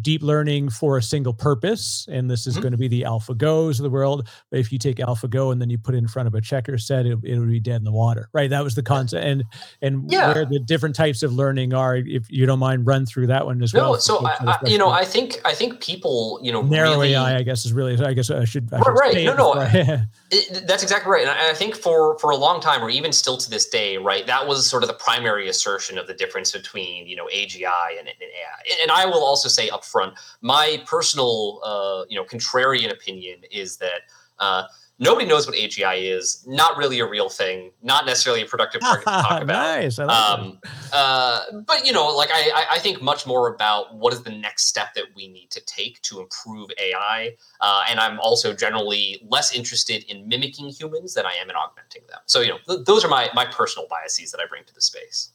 deep learning for a single purpose and this is Mhm. going to be the Alpha alphagos of the world but if you take alphago and then you put it in front of a checker set it, it would be dead in the water right that was the concept and and Yeah. where the different types of learning are if you don't mind run through that one as well no so I, I, you know i think i think people you know narrow really, ai i guess is really i guess i should, I Right, should right. No, no, before- (laughs) It, that's exactly right. And I, I think for for a long time, or even still to this day, right, that was sort of the primary assertion of the difference between you know AGI and, and AI. And I will also say up front, my personal uh, you know contrarian opinion is that. Uh, Nobody knows what AGI is. Not really a real thing. Not necessarily a productive (laughs) target to talk about. nice like. Um, uh, but you know, like I, I- I think much more about what is the next step that we need to take to improve AI. Uh, and I'm also generally less interested in mimicking humans than I am in augmenting them. So you know, th- those are my my personal biases that I bring to the space.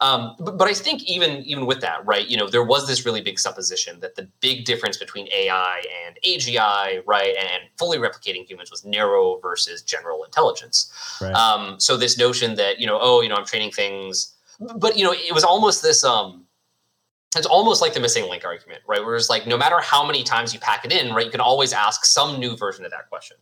Um, but, but I think even even with that, right? You know, there was this really big supposition that the big difference between AI and AGI, right, and fully replicating humans was narrow versus general intelligence. Right. Um, so this notion that you know, oh, you know, I'm training things, but you know, it was almost this. Um, it's almost like the missing link argument, right? Where it's like no matter how many times you pack it in, right, you can always ask some new version of that question.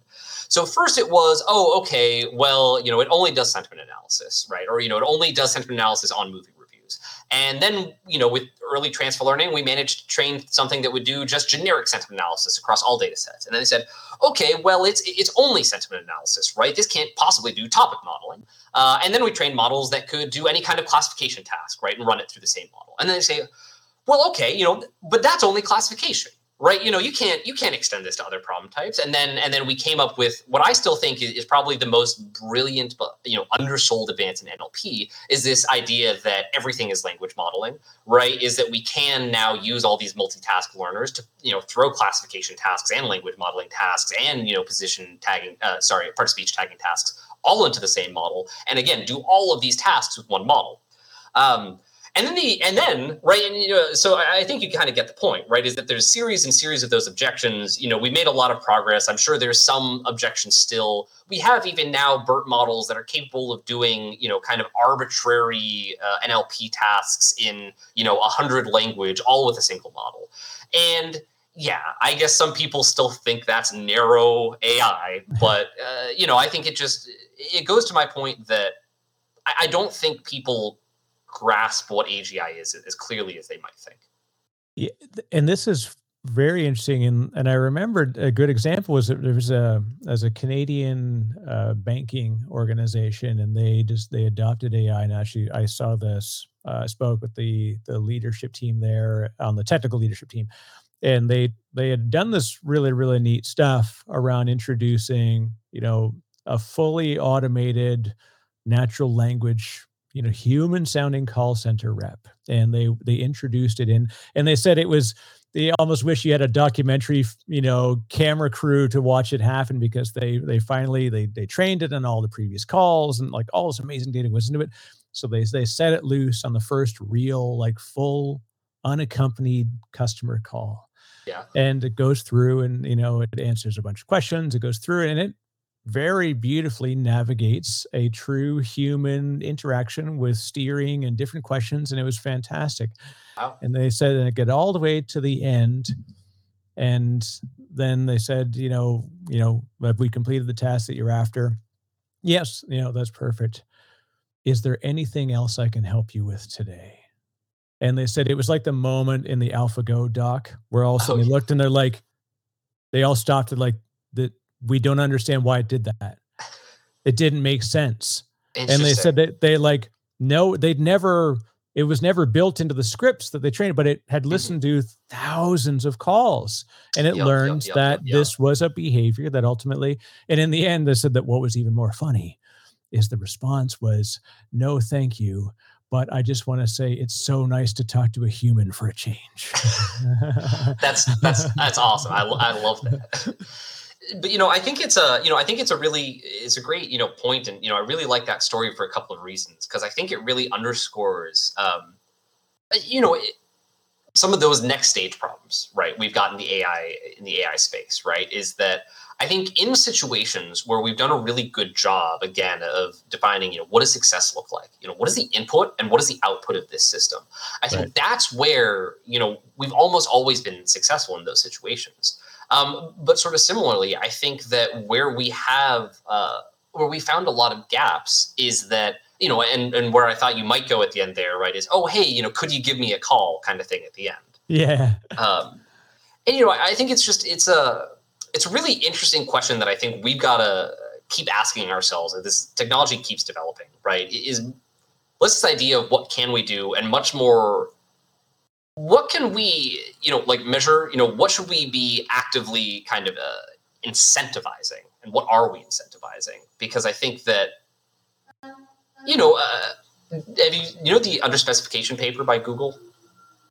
So first it was, oh, okay, well, you know, it only does sentiment analysis, right? Or you know, it only does sentiment analysis on movie reviews. And then, you know, with early transfer learning, we managed to train something that would do just generic sentiment analysis across all data sets. And then they said, okay, well, it's it's only sentiment analysis, right? This can't possibly do topic modeling. Uh, and then we trained models that could do any kind of classification task, right, and run it through the same model. And then they say, well, okay, you know, but that's only classification right? You know you can't you can't extend this to other problem types. And then and then we came up with what i still think is, is, probably the most brilliant but you know undersold advance in nlp is this idea that everything is language modeling right? Is that we can now use all these multitask learners to you know throw classification tasks and language modeling tasks and you know position tagging uh, sorry part of speech tagging tasks all into the same model. And again do all of these tasks with one model. Um, and then the and then right and you know so i think you kind of get the point right is that there's series and series of those objections. You know we made a lot of progress. I'm sure there's some objections still. We have even now bert models that are capable of doing you know kind of arbitrary uh, nlp tasks in you know a hundred language all with a single model. And yeah i guess some people still think that's narrow ai but uh, you know i think it just it goes to my point that I, I don't think people grasp what AGI is as clearly as they might think. Yeah, and this is very interesting. And and I remembered a good example was that there was a as a Canadian uh, banking organization, and they just they adopted AI. And actually, I saw this. Uh, I spoke with the the leadership team there on the technical leadership team, and they they had done this really really neat stuff around introducing you know a fully automated natural language you know human sounding call center rep and they they introduced it in and they said it was they almost wish you had a documentary you know camera crew to watch it happen because they they finally they they trained it on all the previous calls and like all this amazing data was into it. So they they set it loose on the first real like full unaccompanied customer call. Yeah. And it goes through and you know it answers a bunch of questions it goes through and it very beautifully navigates a true human interaction with steering and different questions and it was fantastic. Wow. and they said and it get all the way to the end and then they said you know you know have we completed the task that you're after? Yes you know that's perfect. Is there anything else i can help you with today? And they said it was like the moment in the AlphaGo doc where all of a oh, sudden oh, they looked and they're like they all stopped at like that we don't understand why it did that. It didn't make sense. And they said that they like no, they'd never it was never built into the scripts that they trained, but it had mm-hmm. listened mm-hmm. to thousands of calls and it yep, learned yep, yep, that this was a behavior that ultimately, and in the end, they said that what was even more funny is the response was no, thank you. But I just want to say it's so nice to talk to a human for a change. (laughs) that's that's that's awesome. I, I love that. (laughs) but you know i think it's a you know i think it's a really it's a great you know point and you know i really like that story for a couple of reasons because i think it really underscores um you know it, some of those next stage problems right? We've got in the ai in the ai space right? Is that i think in situations where we've done a really good job again of defining you know what does success look like? You know what is the input and what is the output of this system? I think right. that's where you know we've almost always been successful in those situations um, but sort of similarly, I think that where we have uh, where we found a lot of gaps is that you know, and and where I thought you might go at the end there, right? Is oh hey, you know, could you give me a call, kind of thing at the end. Yeah. Um, and you know, I think it's just it's a it's a really interesting question that I think we've got to keep asking ourselves as this technology keeps developing, right? Is what's this idea of what can we do, and much more what can we you know like measure? You know what should we be actively kind of uh, incentivizing? And what are we incentivizing? Because i think that you know uh, have you you know the under specification paper by google?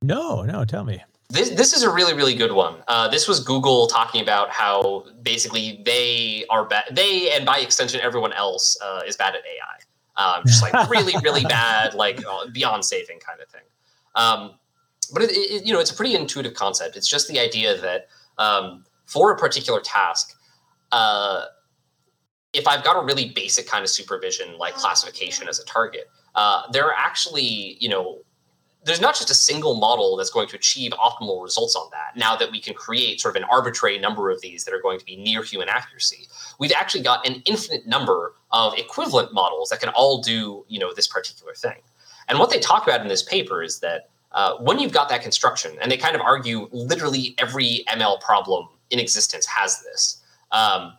No no tell me. This, this is a really really good one. Uh, this was google talking about how basically they are bad they and by extension everyone else uh, is bad at ai um, just like really really (laughs) bad like uh, beyond saving kind of thing. Um, but it, it, you know it's a pretty intuitive concept. It's just the idea that um, for a particular task uh, if i've got a really basic kind of supervision like classification as a target uh, there are actually you know there's not just a single model that's going to achieve optimal results on that now that we can create sort of an arbitrary number of these that are going to be near human accuracy. We've actually got an infinite number of equivalent models that can all do you know this particular thing. And what they talk about in this paper is that uh, when you've got that construction, and they kind of argue literally every ML problem in existence has this. Um,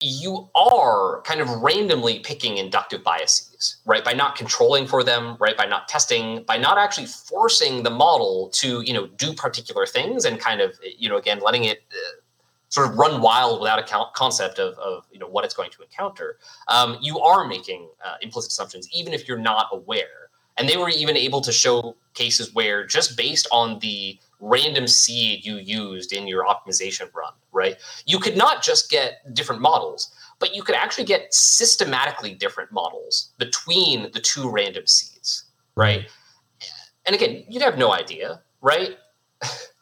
you are kind of randomly picking inductive biases, right? By not controlling for them, right? By not testing, by not actually forcing the model to, you know, do particular things and kind of, you know, again, letting it uh, sort of run wild without a concept of, of, you know, what it's going to encounter. Um, you are making uh, implicit assumptions, even if you're not aware. And they were even able to show cases where just based on the random seed you used in your optimization run, right? You could not just get different models, but you could actually get systematically different models between the two random seeds, right? Mm-hmm. And again, you'd have no idea, right? (laughs)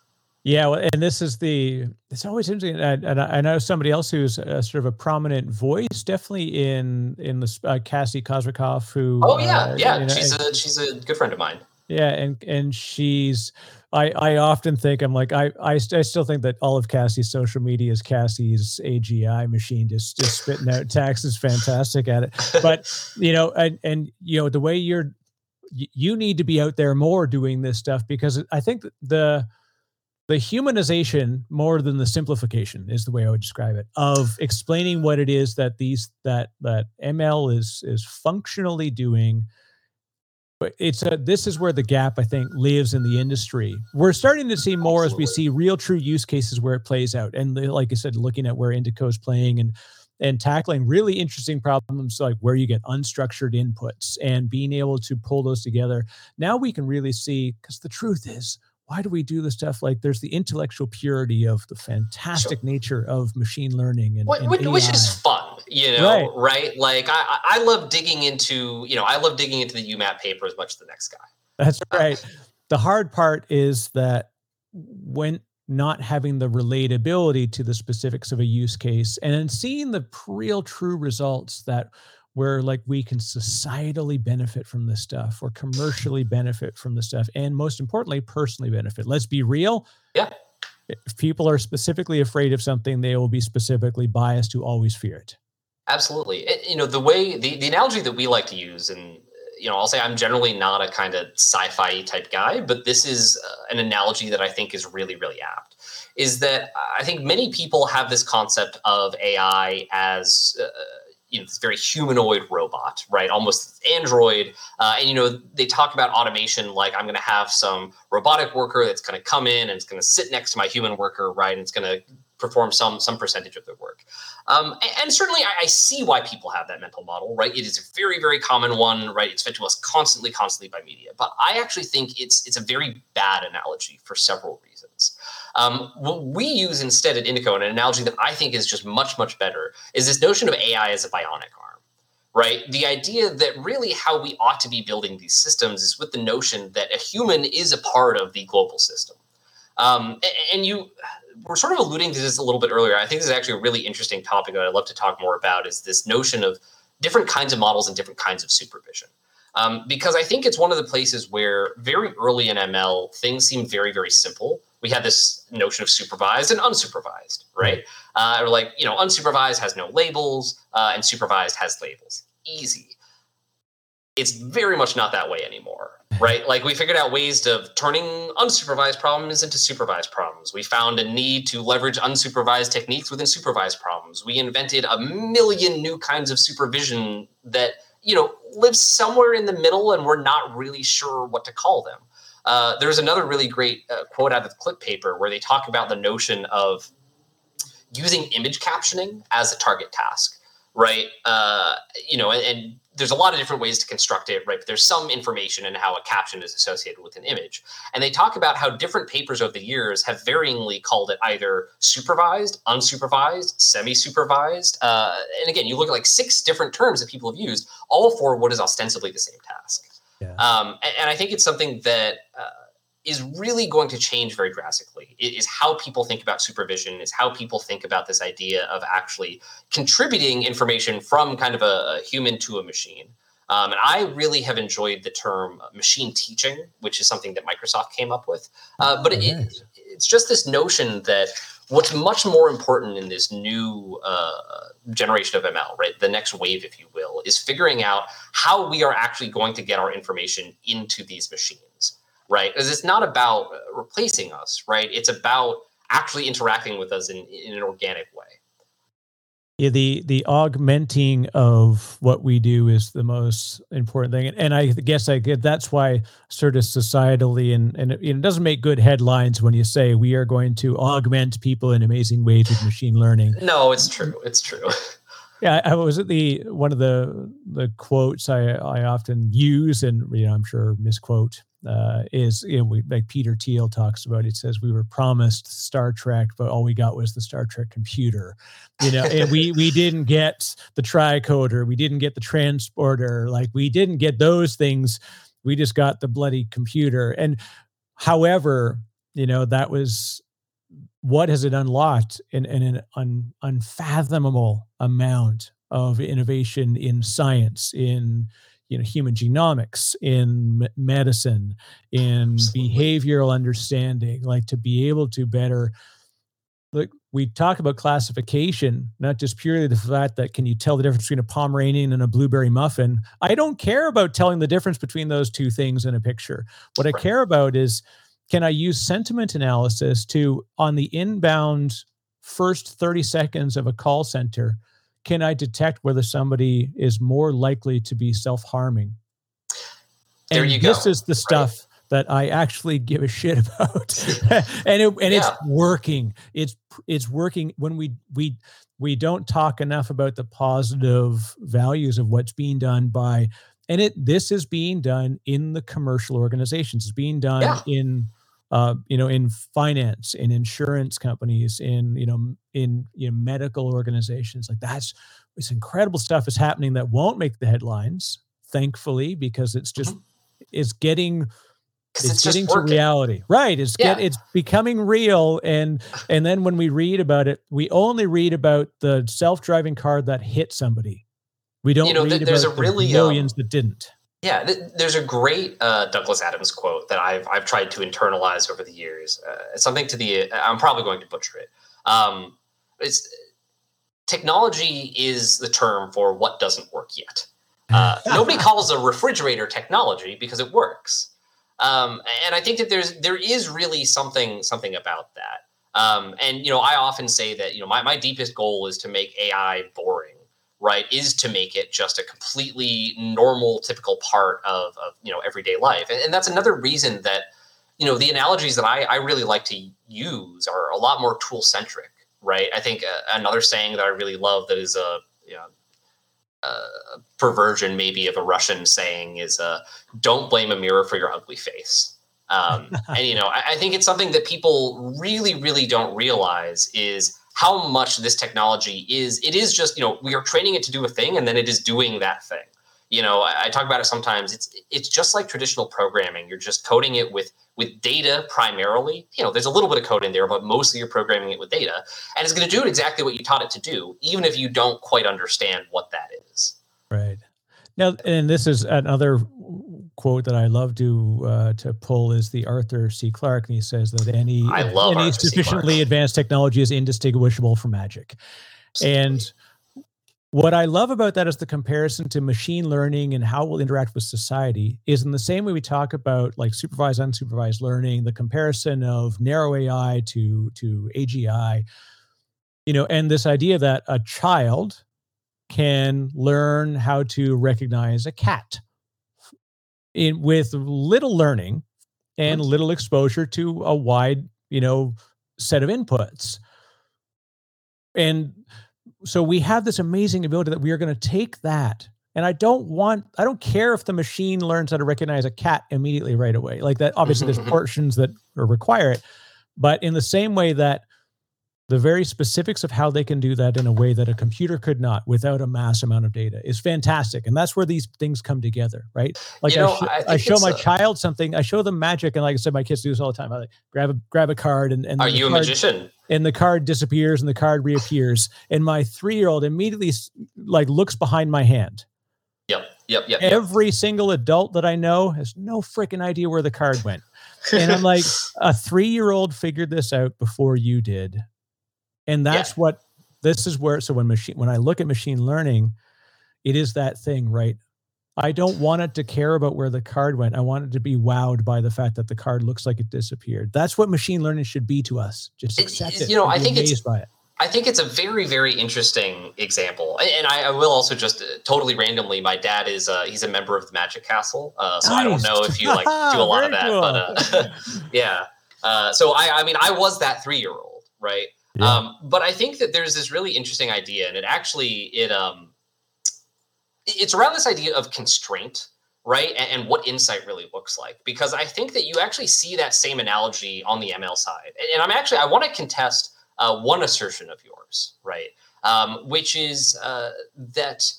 Yeah, well, and this is the. It's always interesting, and I, know somebody else who's a, sort of a prominent voice, definitely in in the uh, Cassie Kozyrkov, who. Oh yeah, uh, yeah, you know, she's a she's a good friend of mine. Yeah, and and she's I, I often think I'm like I, I I still think that all of Cassie's social media is Cassie's AGI machine just just spitting out text is fantastic at it. But you know, and and you know the way you're you need to be out there more doing this stuff because I think the the humanization more than the simplification is the way I would describe it of explaining what it is that these that that ML is is functionally doing but it's a, this is where the gap I think lives in the industry. We're starting to see more Absolutely. as we see real true use cases where it plays out, and like I said, looking at where Indico is playing and and tackling really interesting problems like where you get unstructured inputs and being able to pull those together. Now we can really see because the truth is why do we do this stuff? Like there's the intellectual purity of the fantastic sure. nature of machine learning and, and which, is fun, you know, right? right? Like I, I love digging into, you know, I love digging into the UMAP paper as much as the next guy. That's (laughs) right. the hard part is that when not having the relatability to the specifics of a use case and seeing the real true results that where like we can societally benefit from this stuff or commercially benefit from the stuff and most importantly personally benefit. Let's be real. Yeah. If people are specifically afraid of something they will be specifically biased to always fear it. Absolutely. It, you know the way the, the analogy that we like to use and you know i'll say i'm generally not a kind of sci-fi type guy but this is uh, an analogy that i think is really really apt is that i think many people have this concept of ai as uh, you know this very humanoid robot, right? Almost android. Uh, and you know they talk about automation like I'm going to have some robotic worker that's going to come in and it's going to sit next to my human worker, right? And it's going to perform some some percentage of their work. Um, and, and, certainly, I, I, see why people have that mental model, right? It is a very very common one, right? It's fed to us constantly, constantly by media. But I actually think it's it's a very bad analogy for several reasons. Um, what we use instead at Indico, and an analogy that I think is just much, much better, is this notion of AI as a bionic arm, right? The idea that really how we ought to be building these systems is with the notion that a human is a part of the global system. Um, and you we're sort of alluding to this a little bit earlier. I think this is actually a really interesting topic that I'd love to talk more about is this notion of different kinds of models and different kinds of supervision. Um, because I think it's one of the places where very early in ML, things seem very, very simple we had this notion of supervised and unsupervised, right? Uh, or like, you know, unsupervised has no labels uh, and supervised has labels. Easy. It's very much not that way anymore, (laughs) right? Like we figured out ways of turning unsupervised problems into supervised problems. We found a need to leverage unsupervised techniques within supervised problems. We invented a million new kinds of supervision that, you know, live somewhere in the middle and we're not really sure what to call them. Uh, there's another really great uh, quote out of the clip paper where they talk about the notion of using image captioning as a target task, right? Uh, you know, and, and, there's a lot of different ways to construct it, right? But there's some information in how a caption is associated with an image. And they talk about how different papers over the years have varyingly called it either supervised, unsupervised, semi supervised. Uh, and again, you look at like six different terms that people have used, all for what is ostensibly the same task. Yeah. Um, and, and, I think it's something that uh, is really going to change very drastically. It is how people think about supervision, is how people think about this idea of actually contributing information from kind of a, a human to a machine. Um, and I really have enjoyed the term machine teaching, which is something that Microsoft came up with. Uh, but oh, it, nice. it's just this notion that what's much more important in this new uh, generation of ML, right? The next wave, if you will, is figuring out how we are actually going to get our information into these machines, right? Because it's not about uh, replacing us, right? It's about actually interacting with us in, in an organic way. Yeah, the the augmenting of what we do is the most important thing, and and I guess I get that's why sort of societally, and and it, it doesn't make good headlines when you say we are going to augment people in amazing ways with machine learning. No, it's true. It's true. (laughs) Yeah, I was at the one of the the quotes I I often use, and you know I'm sure misquote uh, is you know we like Peter Thiel talks about. It says we were promised Star Trek, but all we got was the Star Trek computer, you know, and we we didn't get the tricorder, we didn't get the transporter, like we didn't get those things. We just got the bloody computer. And however, you know that was what has it unlocked in, in an un, unfathomable amount of innovation in science, in you know human genomics, in medicine, in Absolutely. behavioral understanding, like to be able to better look we talk about classification, not just purely the fact that can you tell the difference between a Pomeranian and a blueberry muffin. I don't care about telling the difference between those two things in a picture. What I care about is can I use sentiment analysis to, on the inbound first 30 seconds of a call center, can I detect whether somebody is more likely to be self harming? There and you this is the stuff right. that I actually give a shit about, (laughs) and it, and yeah. it's working. It's it's working when we we we don't talk enough about the positive values of what's being done by, and it this is being done in the commercial organizations. It's being done yeah. in uh, you know, in finance, in insurance companies, in you know, in you know, medical organizations. Like that's this incredible stuff is happening that won't make the headlines, thankfully, because it's just mm-hmm. it's getting it's, it's getting to reality right it's yeah. get it's becoming real and (sighs) and then when we read about it we only read about the self-driving car that hit somebody we don't you know, read there's about a really millions um, that didn't yeah, th- there's a great uh, Douglas Adams quote that I've I've tried to internalize over the years. Uh, something to the I'm probably going to butcher it. Um, it's technology is the term for what doesn't work yet. Uh, (laughs) nobody calls a refrigerator technology because it works, um, and I think that there's there is really something something about that. Um, and you know, I often say that you know my my deepest goal is to make AI boring right is to make it just a completely normal typical part of, of you know everyday life. And, and, that's another reason that you know the analogies that I, I really like to use are a lot more tool centric right? I think uh, another saying that i really love that is a you know, a perversion maybe of a russian saying is uh, don't blame a mirror for your ugly face. Um, (laughs) and you know I, I think it's something that people really really don't realize is how much this technology is it is just you know we are training it to do a thing and then it is doing that thing. You know I, I, talk about it sometimes. It's it's just like traditional programming. You're just coding it with with data primarily. You know there's a little bit of code in there but mostly you're programming it with data. And it's going to do exactly what you taught it to do even if you don't quite understand what that is. Right. Now and this is another quote that I love to uh, to pull is the Arthur C. Clarke, and he says that any any sufficiently advanced technology is indistinguishable from magic. Absolutely. And what I love about that is the comparison to machine learning and how it will interact with society is in the same way we talk about like supervised unsupervised learning, the comparison of narrow AI to to AGI, you know, and this idea that a child can learn how to recognize a cat in with little learning and little exposure to a wide, you know, set of inputs. And so we have this amazing ability that we are going to take that and I don't want, I don't care if the machine learns how to recognize a cat immediately right away. Like that, obviously, there's (laughs) portions that require it. But in the same way that the very specifics of how they can do that in a way that a computer could not without a mass amount of data is fantastic. And that's where these things come together right? Like you know, I, sh- I, I, show my a... child something i show them magic and like i said my kids do this all the time. I like grab a grab a card and, and are you card, a magician? and the card disappears and the card reappears and my three-year-old immediately like looks behind my hand. Yep yep yep every yep. single adult that i know has no freaking idea where the card went. And i'm like (laughs) a three-year-old figured this out before you did and that's yeah. what this is where so when machine when i look at machine learning it is that thing, right? I don't want it to care about where the card went. I want it to be wowed by the fact that the card looks like it disappeared. That's what machine learning should be to us. Just accept it. You know, I think it's by it. I think it's a very, very interesting example, and I, I will also just uh, totally randomly. My dad is uh, he's a member of the Magic Castle, uh, so I don't know if you like do a lot of (laughs) that, but uh, (laughs) yeah. Uh, so I, I mean, I was that three year old, right? Yeah. Um, but I think that there's this really interesting idea, and it actually it um it's around this idea of constraint, right? And, and what insight really looks like. Because I think that you actually see that same analogy on the ML side. And, and I'm actually I want to contest uh, one assertion of yours, right? Um, which is uh, that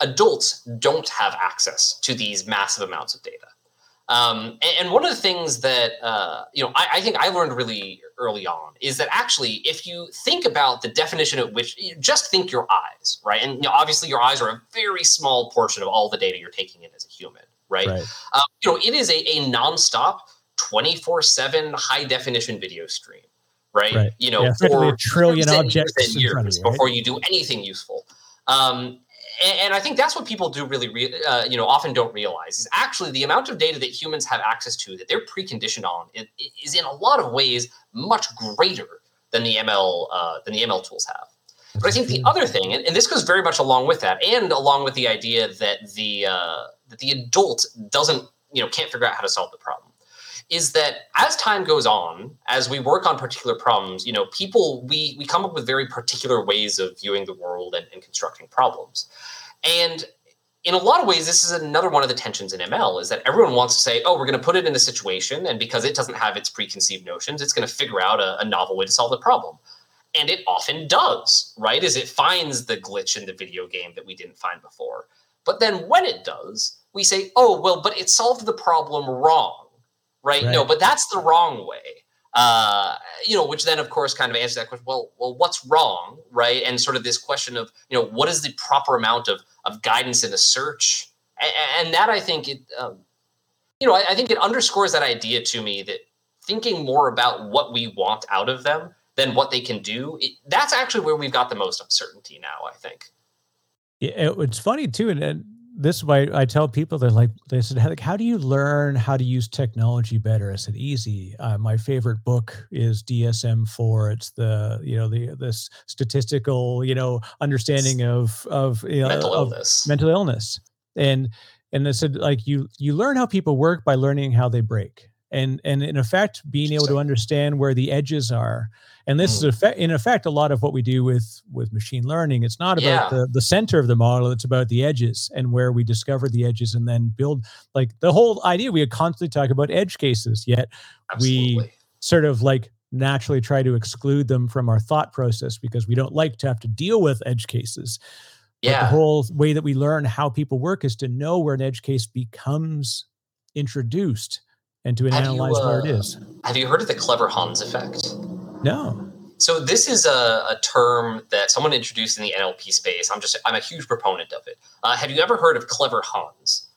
adults don't have access to these massive amounts of data. Um, and, and one of the things that uh, you know I, I think I learned really early on is that actually, if you think about the definition at which you just think your eyes, right? And you know, obviously, your eyes are a very small portion of all the data you're taking in as a human, right? Right. Um, you know, it is a, a nonstop, twenty four seven high definition video stream, right? Right. You know, Yeah, effectively a for trillion objects years in front of years you, right? before you do anything useful. Um, and, and I think that's what people do really, re- uh, you know, often don't realize is actually the amount of data that humans have access to that they're preconditioned on i- i- is in a lot of ways much greater than the ML uh, than the ML tools have. But I think the other thing, and, and this goes very much along with that, and along with the idea that the uh, that the adult doesn't, you know, can't figure out how to solve the problem, is that as time goes on, as we work on particular problems, you know, people we we come up with very particular ways of viewing the world and, and constructing problems, and in a lot of ways, this is another one of the tensions in ML is that everyone wants to say, oh, we're going to put it in a situation, and because it doesn't have its preconceived notions, it's going to figure out a, a novel way to solve the problem. And it often does, right? As it finds the glitch in the video game that we didn't find before. But then when it does, we say, oh, well, but it solved the problem wrong, right? No, but that's the wrong way. Uh, you know, which then, of course, kind of answers that question. Well, well, what's wrong, right? And sort of this question of, you know, what is the proper amount of of guidance in a search? And, and that I think it, um, you know, I, I think it underscores that idea to me that thinking more about what we want out of them than what they can do. It, that's actually where we've got the most uncertainty now. I think. Yeah, it's funny too, and, and this is why I tell people they're like they said, like, how do you learn how to use technology better? I said, easy. Uh, my favorite book is DSM four. It's the you know the this statistical you know understanding of of you know, mental of illness. mental illness, and and they said like you you learn how people work by learning how they break, and and in effect being able to understand where the edges are. And this is Mm. effect, in effect a lot of what we do with with machine learning. It's not about Yeah. the, the center of the model it's about the edges and where we discover the edges and then build like the whole idea we constantly talk about edge cases yet we- sort of like naturally try to exclude them from our thought process because we don't like to have to deal with edge cases. But the whole way that we learn how people work is to know where an edge case becomes introduced and to Have you, analyze where it uh, Have you heard of the clever Hans effect? no So this is a, a term that someone introduced in the NLP space. I'm just I'm a huge proponent of it. Uh, have you ever heard of clever Hans?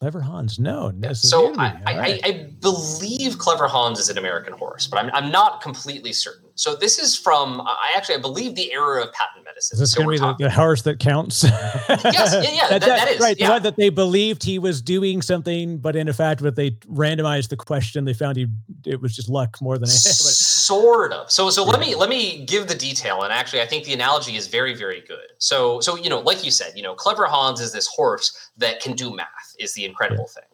clever hans no is So I, me. I, All right. I, I believe Clever Hans is an American horse, but I'm, I'm not completely certain. So this is from I actually I believe the era of patent medicine. Is this so going to be the, the horse that counts? (laughs) yes, yeah, yeah, that- that is, right. yeah. The one that they believed he was doing something, but in fact, when they randomized the question, they found he it was just luck more than anything. sort of so so let me let me give the detail and actually i think the analogy is very very good so so you know like you said you know clever hans is this horse that can do math is the incredible thing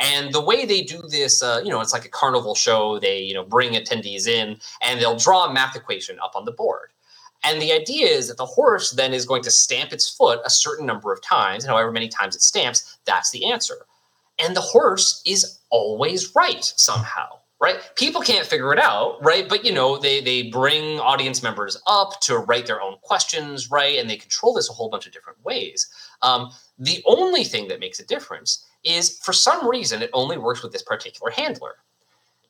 and the way they do this uh, you know it's like a carnival show. They you know bring attendees in and they'll draw a math equation up on the board. And the idea is that the horse then is going to stamp its foot a certain number of times and however many times it stamps that's the answer. And the horse is always right somehow right? People can't figure it out right? But you know they they bring audience members up to write their own questions right? And they control this a whole bunch of different ways. Um, the only thing that makes a difference is for some reason it only works with this particular handler.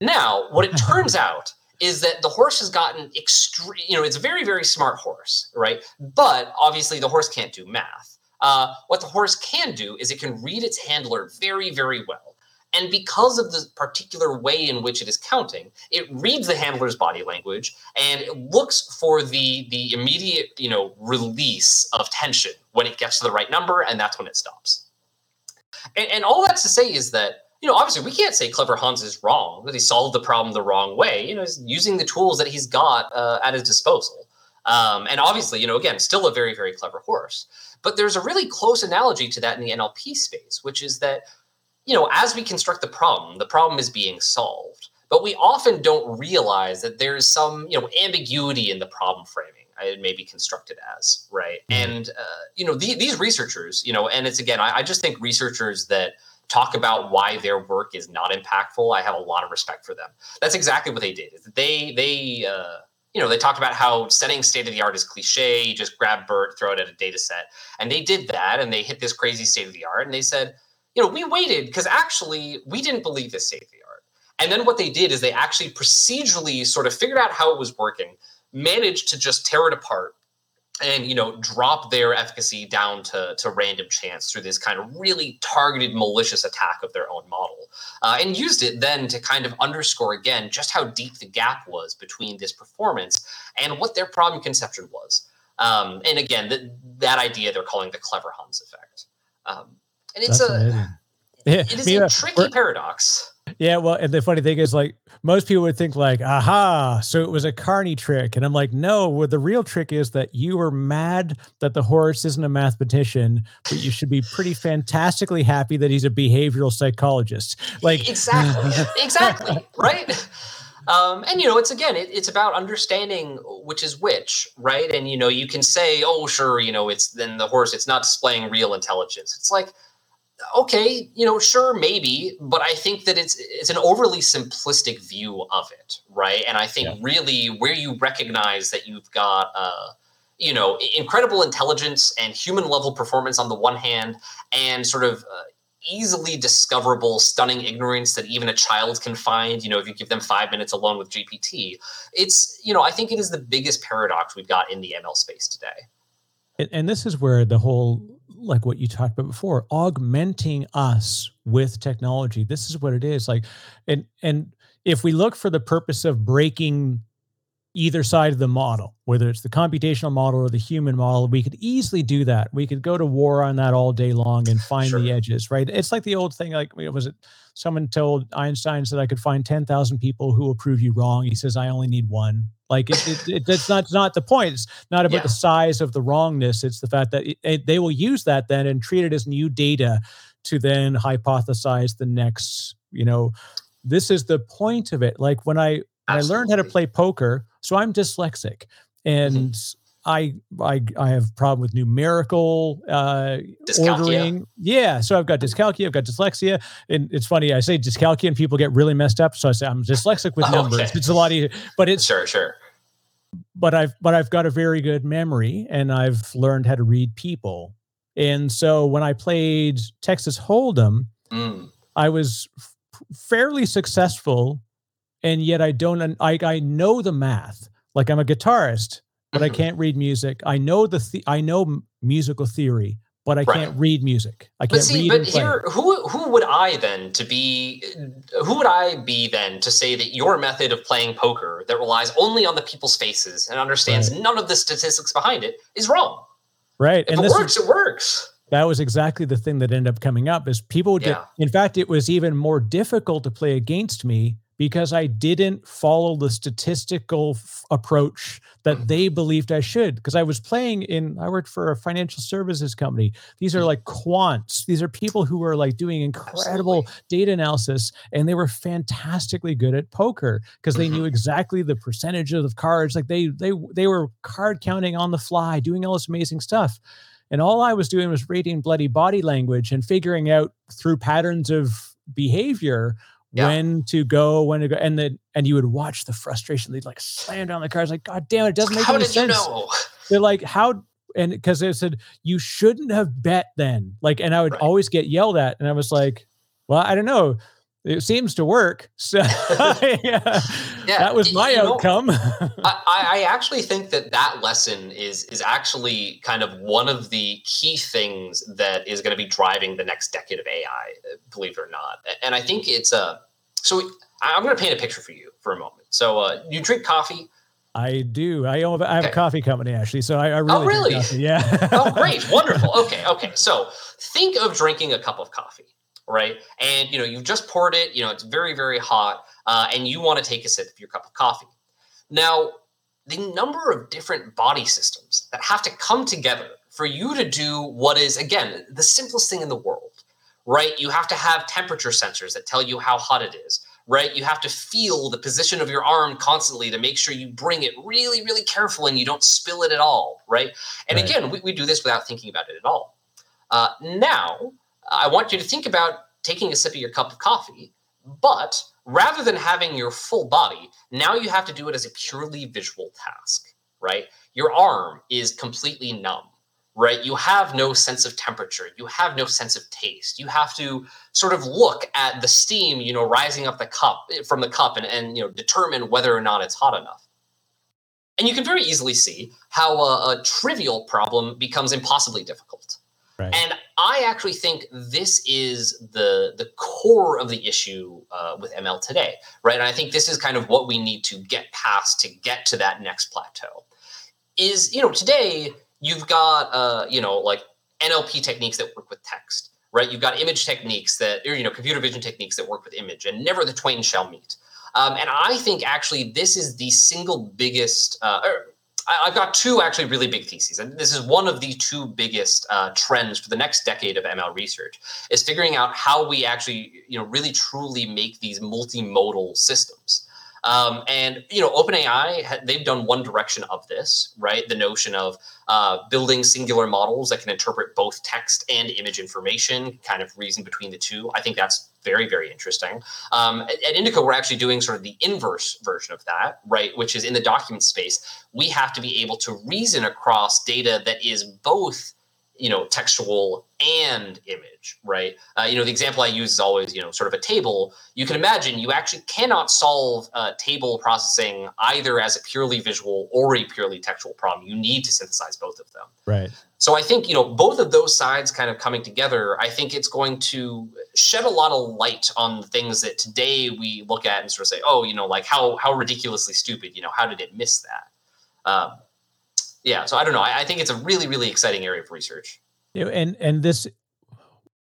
Now what it (laughs) turns out is that the horse has gotten extreme you know it's a very very smart horse right? But obviously the horse can't do math. Uh, what the horse can do is it can read its handler very very well. And because of the particular way in which it is counting, it reads the handler's body language and it looks for the the immediate, you know, release of tension when it gets to the right number, and that's when it stops. And, and all that's to say is that you know, obviously we can't say Clever Hans is wrong, that he solved the problem the wrong way. You know, he's using the tools that he's got uh, at his disposal. Um, and obviously, you know, again, still a very, very clever horse. But there's a really close analogy to that in the NLP space, which is that, you know, as we construct the problem, the problem is being solved. But we often don't realize that there's some, you know, ambiguity in the problem framing it may be constructed as, right? Mm-hmm. And, uh, you know, the, these researchers, you know, and it's again, I, I just think researchers that – talk about why their work is not impactful, I have a lot of respect for them. That's exactly what they did. They they uh, you know they talked about how setting state of the art is cliche. You just grab BERT, throw it at a data set, and they did that, and they hit this crazy state of the art, and they said, you know, we waited because actually we didn't believe this state of the art. And then what they did is they actually procedurally sort of figured out how it was working, managed to just tear it apart and you know drop their efficacy down to, to random chance through this kind of really targeted malicious attack of their own model uh, and used it then to kind of underscore again just how deep the gap was between this performance and what their problem conception was. Um, and again the, that idea they're calling the clever hans effect. Um, and it's That's a amazing. it is yeah, a tricky paradox yeah, well, and the funny thing is, like, most people would think, like, aha, so it was a carny trick. And I'm like, no, well, the real trick is that you were mad that the horse isn't a mathematician, but you should be pretty fantastically happy that he's a behavioral psychologist. Like, exactly, (laughs) exactly, right? Um, and you know, it's again, it, it's about understanding which is which, right? And you know, you can say, oh, sure, you know, it's then the horse, it's not displaying real intelligence. It's like, okay, you know, sure, maybe, but I think that it's it's an overly simplistic view of it, right? And I think yeah. really where you recognize that you've got uh, you know, incredible intelligence and human level performance on the one hand, and sort of uh, easily discoverable, stunning ignorance that even a child can find, you know, if you give them five minutes alone with GPT. It's, you know, I think it is the biggest paradox we've got in the ML space today. And, and this is where the whole like what you talked about before, augmenting us with technology. This is what it is. Like, and and if we look for the purpose of breaking either side of the model, whether it's the computational model or the human model, we could easily do that. We could go to war on that all day long and find sure. the edges, right? It's like the old thing, like was it someone told Einstein that I could find 10,000 people who will prove you wrong. He says, I only need one. Like it, it, it, it's not not the point. It's not about yeah. the size of the wrongness. It's the fact that it, they will use that then and treat it as new data to then hypothesize the next. You know, this is the point of it. Like when I when I learned how to play poker, so I'm dyslexic, and mm-hmm. I I I have problem with numerical uh, ordering. Yeah, so I've got dyscalculia, I've got dyslexia, and it's funny I say dyscalculia and people get really messed up. So I say I'm dyslexic with (laughs) oh, numbers. Okay. It's a lot easier, but it's sure, sure. But I've but I've got a very good memory, and I've learned how to read people. And so when I played Texas Hold'em, mm. I was f- fairly successful, and yet I don't. I I know the math. Like I'm a guitarist but. I (laughs) can't read music. I know the, the I know musical theory, but I right. can't read music. I can't read but see, but here, who who would I then to be? Uh, who would I be then to say that your method of playing poker that relies only on the people's faces and understands right. none of the statistics behind it is wrong? Right, if and it works, it works. That was exactly the thing that ended up coming up. Is people would yeah. get. In fact, it was even more difficult to play against me because I didn't follow the statistical f- approach that mm-hmm. they believed I should. Because I was playing in, I worked for a financial services company. These are mm-hmm. like quants. These are people who are like doing incredible Absolutely. data analysis, and they were fantastically good at poker because they knew mm-hmm. exactly the percentage of the cards. Like they they they were card counting on the fly, doing all this amazing stuff. And all I was doing was reading bloody body language and figuring out through patterns of behavior yeah. when to go, when to go, and then and you would watch the frustration. They'd like slam down the cars, like God damn it, it doesn't make how any sense. You know? They're like, how and because they said you shouldn't have bet then, like, and I would right. always get yelled at, and I was like, well, I don't know. It seems to work. (laughs) So yeah, Yeah, that was my you know, outcome. (laughs) I, I actually think that that lesson is is actually kind of one of the key things that is going to be driving the next decade of AI. Believe it or not, and I think it's a. So I- I'm going to paint a picture for you for a moment. So uh, you drink coffee. I do. I own. I have a coffee company actually, so I, I really. drink really? Yeah. Oh, great, (laughs) wonderful. Okay, okay. So think of drinking a cup of coffee, right? And you know you've just poured it. You know it's very very hot, uh, and you want to take a sip of your cup of coffee. Now, the number of different body systems that have to come together for you to do what is again the simplest thing in the world, right? You have to have temperature sensors that tell you how hot it is. Right, you have to feel the position of your arm constantly to make sure you bring it really, really careful and you don't spill it at all. Right, and Right. again, we, we do this without thinking about it at all. Uh, now, I want you to think about taking a sip of your cup of coffee, but rather than having your full body, now you have to do it as a purely visual task, right? Your arm is completely numb, right? You have no sense of temperature, you have no sense of taste. You have to sort of look at the steam, you know, rising up the cup from the cup and, and you know, determine whether or not it's hot enough. And you can very easily see how a, a trivial problem becomes impossibly difficult. Right. And I actually think this is the the core of the issue uh, with ML today, right? And I think this is kind of what we need to get past to get to that next plateau. Is you know today you've got uh, you know like NLP techniques that work with text, right? You've got image techniques that or you know computer vision techniques that work with image, and never the twain shall meet. Um, and I think actually this is the single biggest. Uh, or I- I've got two actually really big theses, and this is one of the two biggest uh, trends for the next decade of ML research is figuring out how we actually, you know, really truly make these multimodal systems. Um, and you know, OpenAI they've done one direction of this, right? The notion of uh, building singular models that can interpret both text and image information, kind of reason between the two. I think that's very, very interesting. Um, at, at Indico, we're actually doing sort of the inverse version of that, right? Which is in the document space, we have to be able to reason across data that is both, you know, textual and image, right? Uh, you know, the example I use is always, you know, sort of a table. You can imagine you actually cannot solve uh, table processing either as a purely visual or a purely textual problem. You need to synthesize both of them. right. So I think you know both of those sides kind of coming together. I think it's going to shed a lot of light on things that today we look at and sort of say, oh, you know, like how how ridiculously stupid. You know, how did it miss that? Um, yeah. So I don't know. I, I think it's a really really exciting area of research. Know, and and this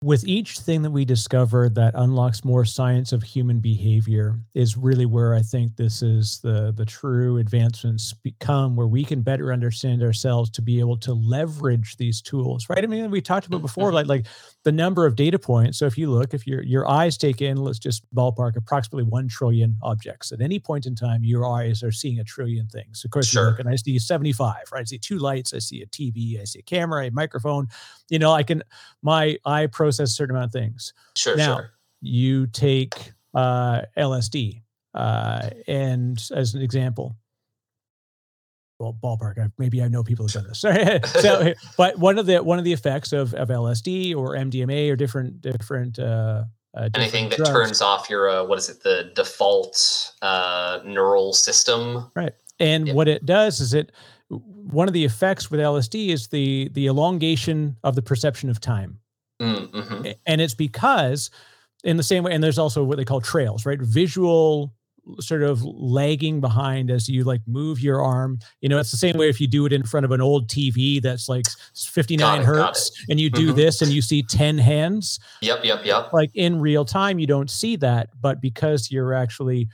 with each thing that we discover that unlocks more science of human behavior is really where I think this is the the true advancements become where we can better understand ourselves to be able to leverage these tools right? I mean we talked about before mm-hmm. like like the number of data points. So if you look if your your eyes take in let's just ballpark approximately 1 trillion objects. At any point in time your eyes are seeing a trillion things. Of course you Sure. look and I see 75 right? I see two lights I see a TV I see a camera a microphone. You know I can my eye process a certain amount of things. Sure, Now, sure. You take uh, LSD, uh, and as an example, well, ballpark. I, maybe I know people who've done this. Sorry. (laughs) so, (laughs) but one of the one of the effects of, of LSD or MDMA or different different uh, uh, Anything that drugs. turns off your uh, what is it? The default uh, neural system. Right and Yeah. what it does is it one of the effects with LSD is the the elongation of the perception of time. Mm, mhm. And it's because in the same way and there's also what they call trails right visual sort of lagging behind as you like move your arm you know it's the same way if you do it in front of an old tv that's like 59 it, hertz and you do Mhm. this and you see 10 hands Yep, yep, yep. like in real time you don't see that but because you're actually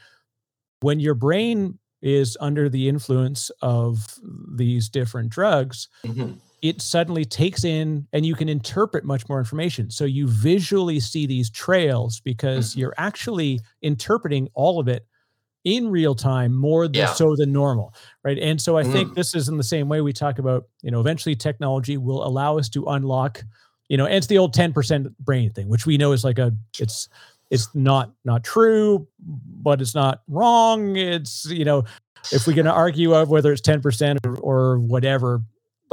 when your brain is under the influence of these different drugs Mhm. It suddenly takes in and you can interpret much more information. So you visually see these trails because Mhm. you're actually interpreting all of it in real time more than Yeah. so than normal. Right. And so I think this is in the same way we talk about, you know, eventually technology will allow us to unlock, you know, and it's the old 10% brain thing, which we know is like a it's it's not not true, but it's not wrong. It's, you know, if we're going to argue of whether it's 10% or, or whatever,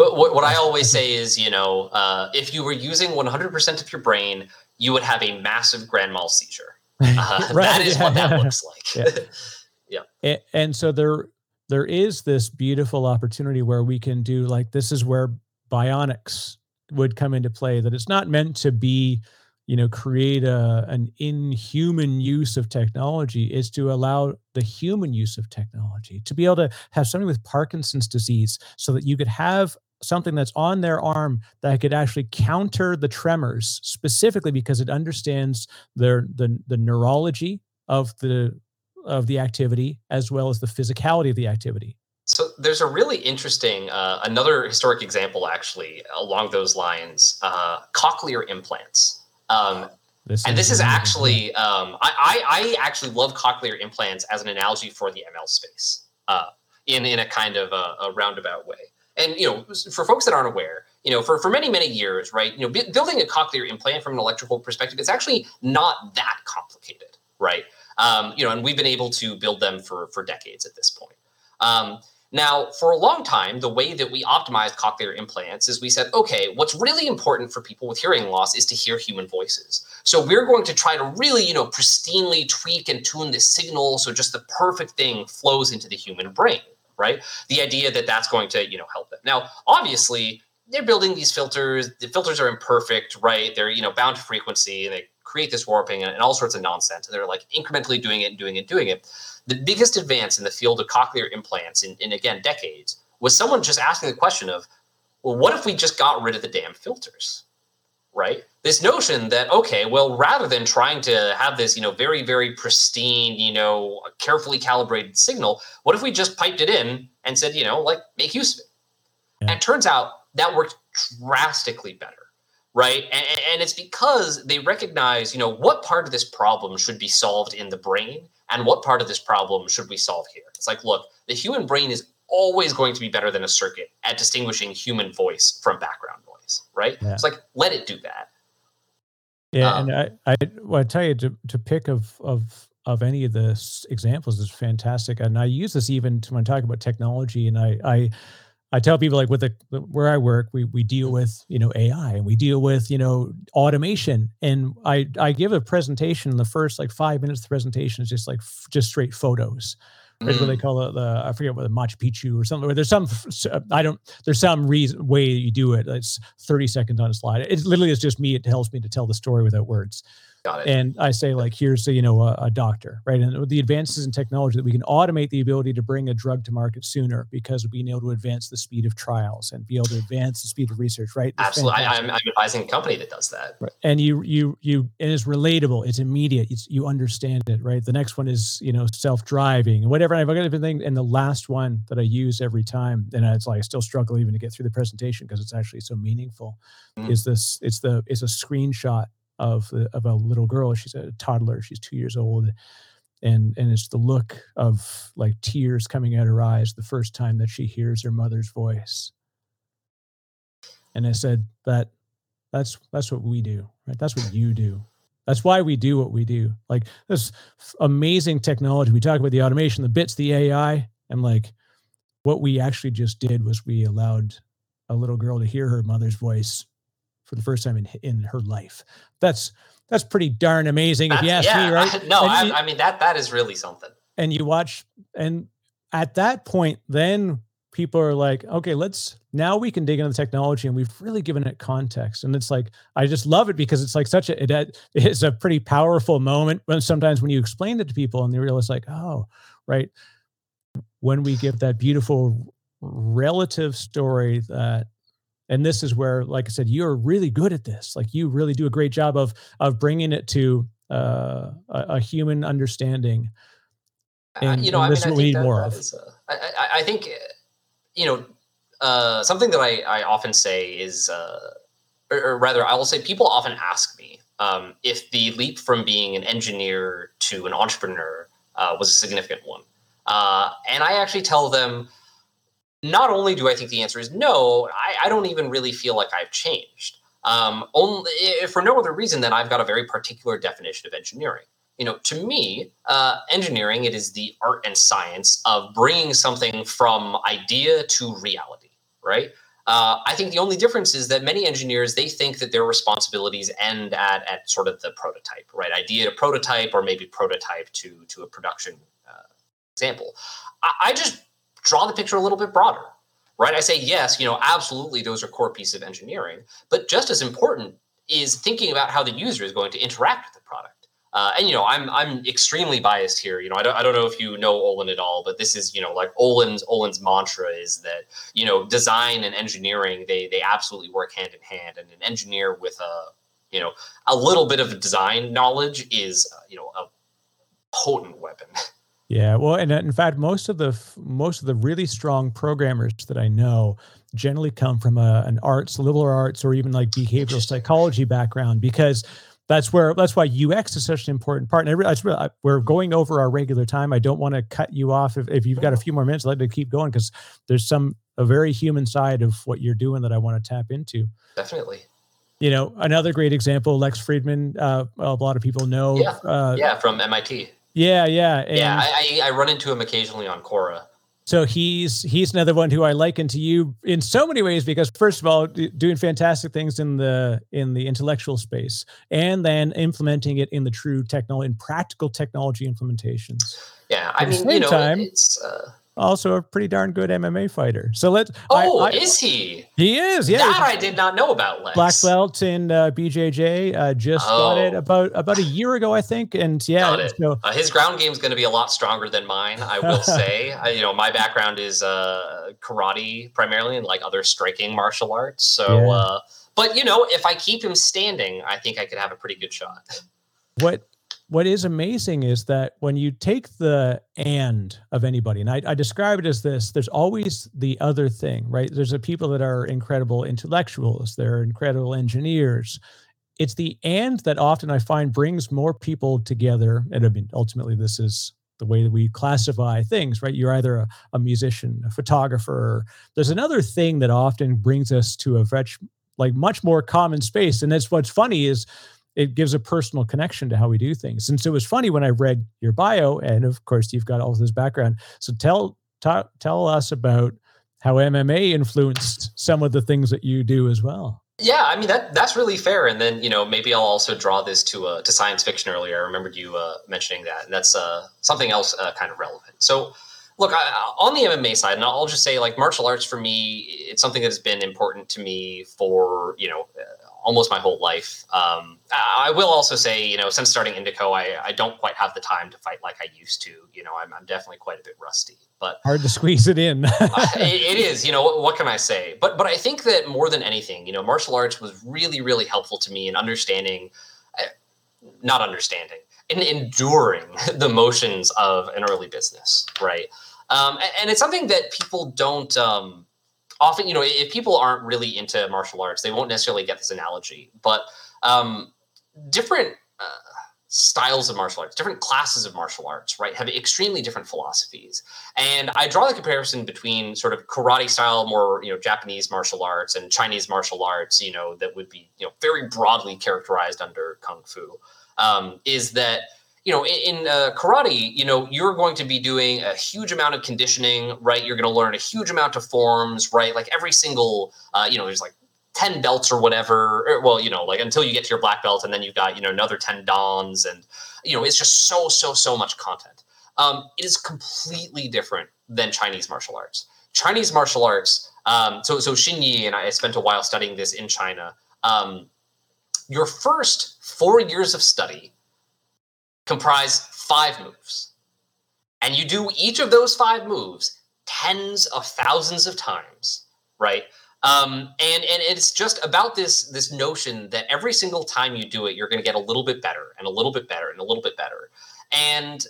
But what, what I always say is, you know, uh, if you were using 100% of your brain, you would have a massive grand mal seizure, (laughs) Uh, Right, That is what that (laughs) looks like. Yeah. (laughs) and, and so there there is this beautiful opportunity where we can do like this is where bionics would come into play that it's not meant to be you know create a an inhuman use of technology. Is to allow the human use of technology to be able to have somebody with parkinson's disease so that you could have something that's on their arm that could actually counter the tremors specifically because it understands their the, the neurology of the of the activity as well as the physicality of the activity So there's a really interesting, uh, another historic example actually along those lines, uh, cochlear implants. Um, and this is actually, um, I, I, I actually love cochlear implants as an analogy for the ML space uh, in, in a kind of a, a roundabout way. And, you know, for folks that aren't aware, you know, for, for many, many years, right, you know, bu- building a cochlear implant from an electrical perspective, it's actually not that complicated, right? Um, you know, and we've been able to build them for, for decades at this point. Um, now, for a long time, the way that we optimized cochlear implants is we said, okay, what's really important for people with hearing loss is to hear human voices. So we're going to try to really, you know, pristinely tweak and tune the signal so just the perfect thing flows into the human brain, right? The idea that that's going to, you know, help them. Now, obviously, they're building these filters. The filters are imperfect, right? They're, you know, bound to frequency and they create this warping and, and all sorts of nonsense. And they're like incrementally doing it and doing it, and doing it the biggest advance in the field of cochlear implants in, in again decades was someone just asking the question of well what if we just got rid of the damn filters right? This notion that okay well rather than trying to have this you know very very pristine you know carefully calibrated signal what if we just piped it in and said you know like make use of it? Yeah. and it turns out that worked drastically better right? And, and it's because they recognize you know what part of this problem should be solved in the brain and what part of this problem should we solve here? It's like look the human brain is always going to be better than a circuit at distinguishing human voice from background right Yeah. it's like let it do that Yeah, Um, and I, I, well, I tell you to to pick of of of any of the examples is fantastic, and I use this even to when I talk about technology, and I I I tell people like with the the- where I work, we we deal with you know AI and we deal with you know automation, and I I give a presentation. The first like five minutes of the presentation is just like f- just straight photos. Right, what they Mm, call it the I forget what the Machu Picchu or something. Where there's some uh, I don't there's some reason way you do it. It's 30 seconds on a slide. It literally is just me. It helps me to tell the story without words. Got it And I say like, here's a, you know a, a doctor, right? And with the advances in technology that we can automate the ability to bring a drug to market sooner because of being able to advance the speed of trials and be able to advance the speed of research, right? It's absolutely I, I'm, I'm advising a company that does that Right. And you, you, you, and it's relatable. It's immediate. It's, you understand it, right? The next one is, you know, self-driving and whatever. I've got everything. And the last one that I use every time, and it's like I still struggle even to get through the presentation because it's actually so meaningful. Mm. Is this? It's the it's a screenshot of of a little girl. She's a toddler. She's two years old, and and it's the look of like tears coming out her eyes the first time that she hears her mother's voice. And I said that that's that's what we do right that's what you do that's why we do what we do like this amazing technology we talk about the automation the bits the ai and like what we actually just did was we allowed a little girl to hear her mother's voice for the first time in in her life. That's that's pretty darn amazing if you ask That's- me yeah, right? (laughs) No I, I mean that that is really something. And you watch and at that point then people are like okay let's now we can dig into the technology and we've really given it context. And it's like i just love it because it's like such a it it's a pretty powerful moment when sometimes when you explain it to people and they realize like oh right? When we give that beautiful relative story that and this is where like i said you're really good at this like you really do a great job of of bringing it to uh, a, a human understanding Uh, And- you know, and I this mean, is I we need that, more that of. is, uh, I, I, I think, uh, you know, uh, something that I, I often say is, uh, or, or rather, I will say, people often ask me um, if the leap from being an engineer to an entrepreneur uh, was a significant one, uh, and I actually tell them, not only do I think the answer is no, I, I don't even really feel like I've changed. Um, only if for no other reason than I've got a very particular definition of engineering you know, to me, uh, engineering it is the art and science of bringing something from idea to reality, right? Uh, I think the only difference is that many engineers they think that their responsibilities end at at sort of the prototype, right? Idea to prototype, or maybe prototype to to a production uh, example. I, I just draw the picture a little bit broader, right? I say yes, you know, absolutely, those are core pieces of engineering, but just as important is thinking about how the user is going to interact with the product. Uh, and you know, I'm I'm extremely biased here. You know, I don't I don't know if you know Olin at all, but this is you know like Olin's Olin's mantra is that you know design and engineering they they absolutely work hand in hand, and an engineer with a you know a little bit of design knowledge is uh, you know a potent weapon. (laughs) Yeah, well, and uh, in fact, most of the most of the really strong programmers that I know generally come from a, an arts, liberal arts, or even like behavioral psychology background because that's where that's why UX is such an important part. And I really, we're going over our regular time. I don't want to cut you off if, if you've got a few more minutes. I'd like to keep going because there's some a very human side of what you're doing that I want to tap into. Definitely. You know, another great example, Lex Fridman Uh, a lot of people know. Yeah, uh, yeah, from MIT. Yeah, yeah, and yeah. I, I run into him occasionally on Quora. So he's he's another one who I liken to you in so many ways because first of all, doing fantastic things in the in the intellectual space, and then implementing it in the true technology in practical technology implementations. Yeah, I mean, you know, time, it's. Uh also a pretty darn good MMA fighter. So let's. Oh, I, I, is he? He is. Yeah, that I did not know about. Lex. Black belt in uh, BJJ. Uh, just oh. got it about about a year ago, I think. And yeah, so, uh, his ground game is going to be a lot stronger than mine. I will (laughs) say. I, you know, my background is uh, karate primarily, and like other striking martial arts. So, yeah. uh, but you know, if I keep him standing, I think I could have a pretty good shot. What what is amazing is that when you take the and of anybody, and I, I, describe it as this, there's always the other thing, right? There's a people that are incredible intellectuals, they're incredible engineers. It's the and that often I find brings more people together. And I mean, ultimately, this is the way that we classify things, right? You're either a, a musician, a photographer. There's another thing that often brings us to a much, like much more common space. And that's what's funny is it gives a personal connection to how we do things. And so it was funny when I read your bio, and of course you've got all this background. So tell t- tell us about how MMA influenced some of the things that you do as well. Yeah, I mean that that's really fair. And then you know maybe I'll also draw this to uh, to science fiction earlier. I remembered you uh, mentioning that, and that's uh, something else uh, kind of relevant. So look I, on the MMA side, and I'll just say like martial arts for me, it's something that has been important to me for you know almost my whole life. Um, I will also say, you know, since starting Indico, I, I don't quite have the time to fight like I used to. You know, I'm, I'm definitely quite a bit rusty. But hard to squeeze it in. (laughs) it, it is. You know, what, what, can I say? But but I think that more than anything, you know, martial arts was really really helpful to me in understanding, uh, not understanding, in enduring (laughs) the motions of an early business, right? Um, and, and, it's something that people don't. Um, often, you know, if people aren't really into martial arts, they won't necessarily get this analogy. But um, different uh, styles of martial arts, different classes of martial arts, right, have extremely different philosophies. And I draw the comparison between sort of karate style, more you know, Japanese martial arts, and Chinese martial arts, you know, that would be you know very broadly characterized under kung fu. Um, is that you know, in, in uh, karate, you know, you're going to be doing a huge amount of conditioning, right? You're going to learn a huge amount of forms, right? Like every single, uh, you know, there's like 10 belts or whatever. Or, well, you know, like until you get to your black belt, and then you've got, you know, another 10 dans. and, you know, it's just so, so, so much content. Um, it is completely different than Chinese martial arts. Chinese martial arts, um, so, so Xing Yi, and I spent a while studying this in China. Um, your first four years of study comprise five moves. And you do each of those five moves tens of thousands of times, right? Um, and and it's just about this this notion that every single time you do it, you're going to get a little bit better and a little bit better and a little bit better. And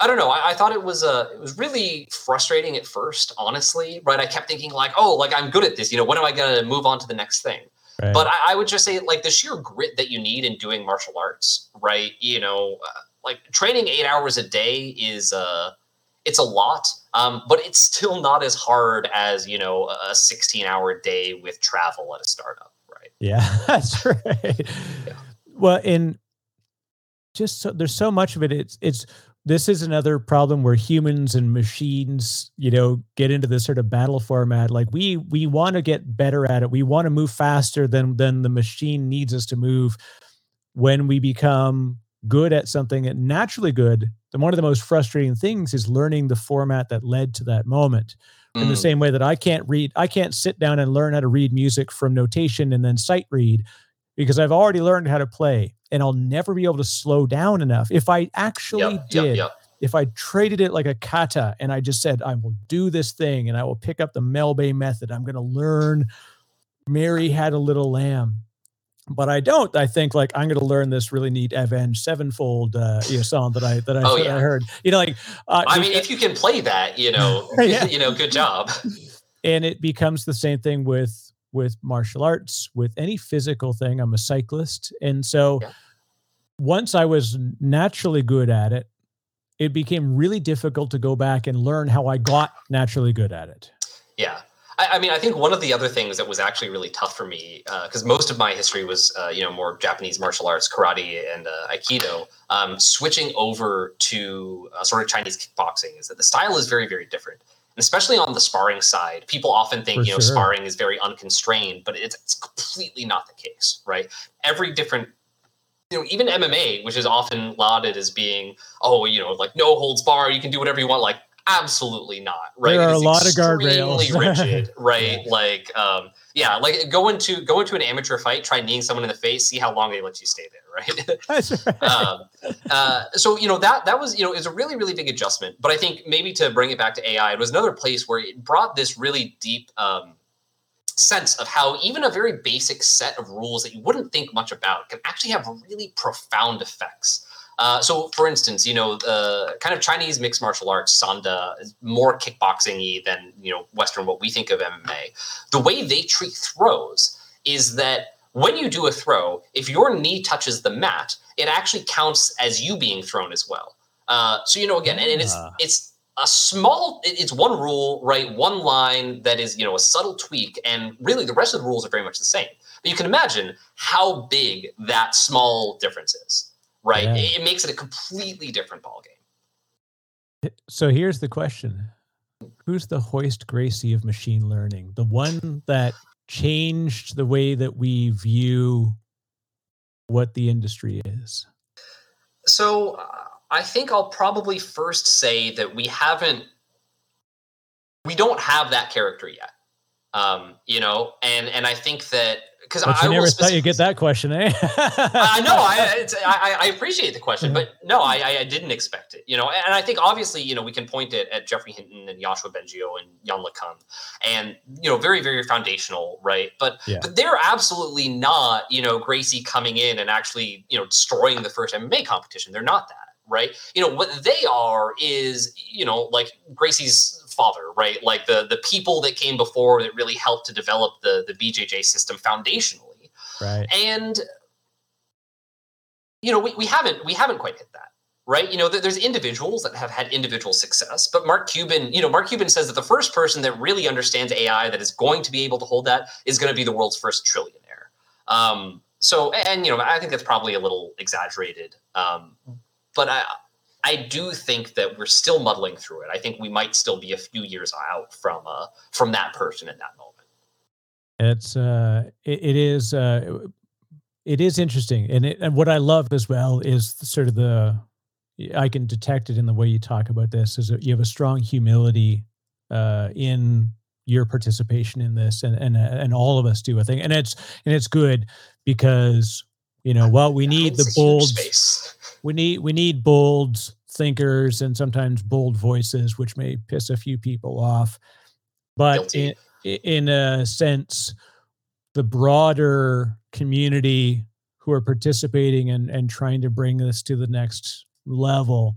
I don't know. I, I, thought it was uh, it was really frustrating at first, honestly. Right? I kept thinking like, oh, like I'm good at this. You know, when am I going to move on to the next thing? Right. But I, I, would just say, like, the sheer grit that you need in doing martial arts, right? You know, uh, like training eight hours a day is uh, it's a lot, um, but it's still not as hard as you know a 16 hour day with travel at a startup, right? Yeah, (laughs) that's right. Yeah. Well, in just so, there's so much of it. It's it's this is another problem where humans and machines you know get into this sort of battle format. Like we we want to get better at it. We want to move faster than than the machine needs us to move. When we become good at something and naturally good then one of the most frustrating things is learning the format that led to that moment. In the Mm. same way that i can't read i can't sit down and learn how to read music from notation and then sight read because i've already learned how to play and i'll never be able to slow down enough if i actually Yep, did yep, yep. if I traded it like a kata and I just said, I will do this thing and I will pick up the Mel Bay method, I'm going to learn Mary had a little lamb. But I don't. I think like I'm going to learn this really neat Avenged Sevenfold uh, you know, song that I that I, Oh, yeah. I heard. You know, like uh, I mean, if you can play that, you know, (laughs) Yeah. you know, good job. and it becomes the same thing with with martial arts with any physical thing i'm a cyclist and so Yeah. once i was naturally good at it it became really difficult to go back and learn how i got naturally good at it Yeah. I, I mean, I think one of the other things that was actually really tough for me, because most of my history was, uh, you know, more Japanese martial arts, karate and uh, aikido. Um, switching over to uh, sort of Chinese kickboxing is that the style is very, very different. Especially on the sparring side, people often think, For you know, sure. sparring is very unconstrained, but it's, it's completely not the case, right? Every different you know, even MMA, which is often lauded as being, oh, you know, like no holds bar, you can do whatever you want. Like, absolutely not, right? There are a lot of guardrails. (laughs) rigid, right? Like, um, yeah, like go into go into an amateur fight, try kneeing someone in the face, see how long they let you stay there, right? (laughs) Right. um, uh, so you know that that was you know is a really really big adjustment. But I think maybe to bring it back to AI, it was another place where it brought this really deep um, sense of how even a very basic set of rules that you wouldn't think much about can actually have really profound effects. Uh, so, for instance, you know, the kind of Chinese mixed martial arts, Sanda, is more kickboxing-y than you know Western what we think of MMA. The way they treat throws is that when you do a throw, if your knee touches the mat, it actually counts as you being thrown as well. Uh, so you know, again, and, and it's Ah. it's a small, it's one rule, right? One line that is you know a subtle tweak, and really the rest of the rules are very much the same. But you can imagine how big that small difference is, right? Yeah. It, it makes it a completely different ballgame. so here's the question who's the Royce Gracie of machine learning the one that changed the way that we view what the industry is So uh, I think I'll probably first say that we haven't, we don't have that character yet. Um, you know, and and I think that because I, I never will thought you'd get that question eh I (laughs) know. I, I I appreciate the question, Yeah. but no, I I- I didn't expect it. You know, and I think obviously you know we can point it at Geoffrey Hinton and Yoshua Bengio and Yann LeCun, and you know very very foundational, right? But Yeah. but they're absolutely not you know Gracie coming in and actually you know destroying the first MMA competition. They're not that. Right, you know what they are is you know like Gracie's father, right? Like the the people that came before that really helped to develop the the BJJ system foundationally, right. And you know we, we haven't we haven't quite hit that right? You know there- there's individuals that have had individual success but mark cuban you know mark cuban says that the first person that really understands ai that is going to be able to hold that is going to be the world's first trillionaire. Um, so and you know i think that's probably a little exaggerated um, but i I do think that we're still muddling through it. I think we might still be a few years out from uh, from that person in that moment. it's uh it, it is uh it is interesting and it, and what i love as well is the, sort of the i can detect it in the way you talk about this is that you have a strong humility uh in your participation in this and and and all of us do i think and it's and it's good because you know well we need the bold space. We need we need bold thinkers and sometimes bold voices which may piss a few people off. But in, in a sense the broader community who are participating and and trying to bring this to the next level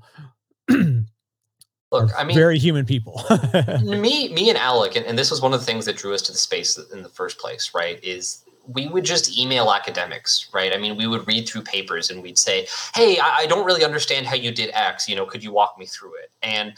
Look, I mean, very human people. (laughs) Me me and alec and, and this was one of the things that drew us to the space in the first place right is we would just email academics right? I mean we would read through papers and we'd say hey i, I don't really understand how you did x you know could you walk me through it? And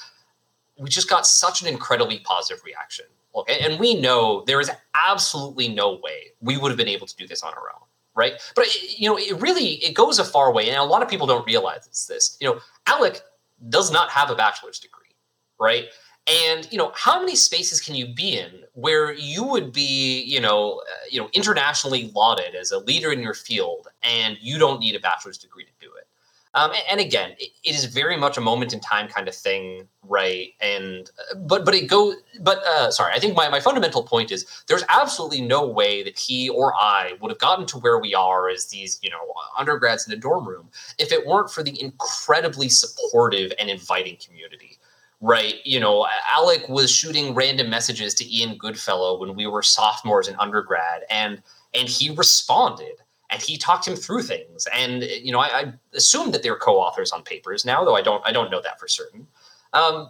we just got such an incredibly positive reaction look and, we know there is absolutely no way we would have been able to do this on our own right? But eh, you know it really it goes a far way and a lot of people don't realize it's this. You know alec does not have a bachelor's degree, right? And you know, how many spaces can you be in where you would be, you know, uh, you know, internationally lauded as a leader in your field, and you don't need a bachelor's degree to do it? Um, and, and, again, it, it is very much a moment in time kind of thing, right? And uh, but but it goes. But uh, sorry, I think my my fundamental point is there's absolutely no way that he or I would have gotten to where we are as these you know undergrads in a dorm room if it weren't for the incredibly supportive and inviting community right? You know, Alec was shooting random messages to Ian Goodfellow when we were sophomores in undergrad, and and he responded and he talked him through things. And you know, I, I assumed that they're co-authors on papers now, though I don't I don't know that for certain. Um,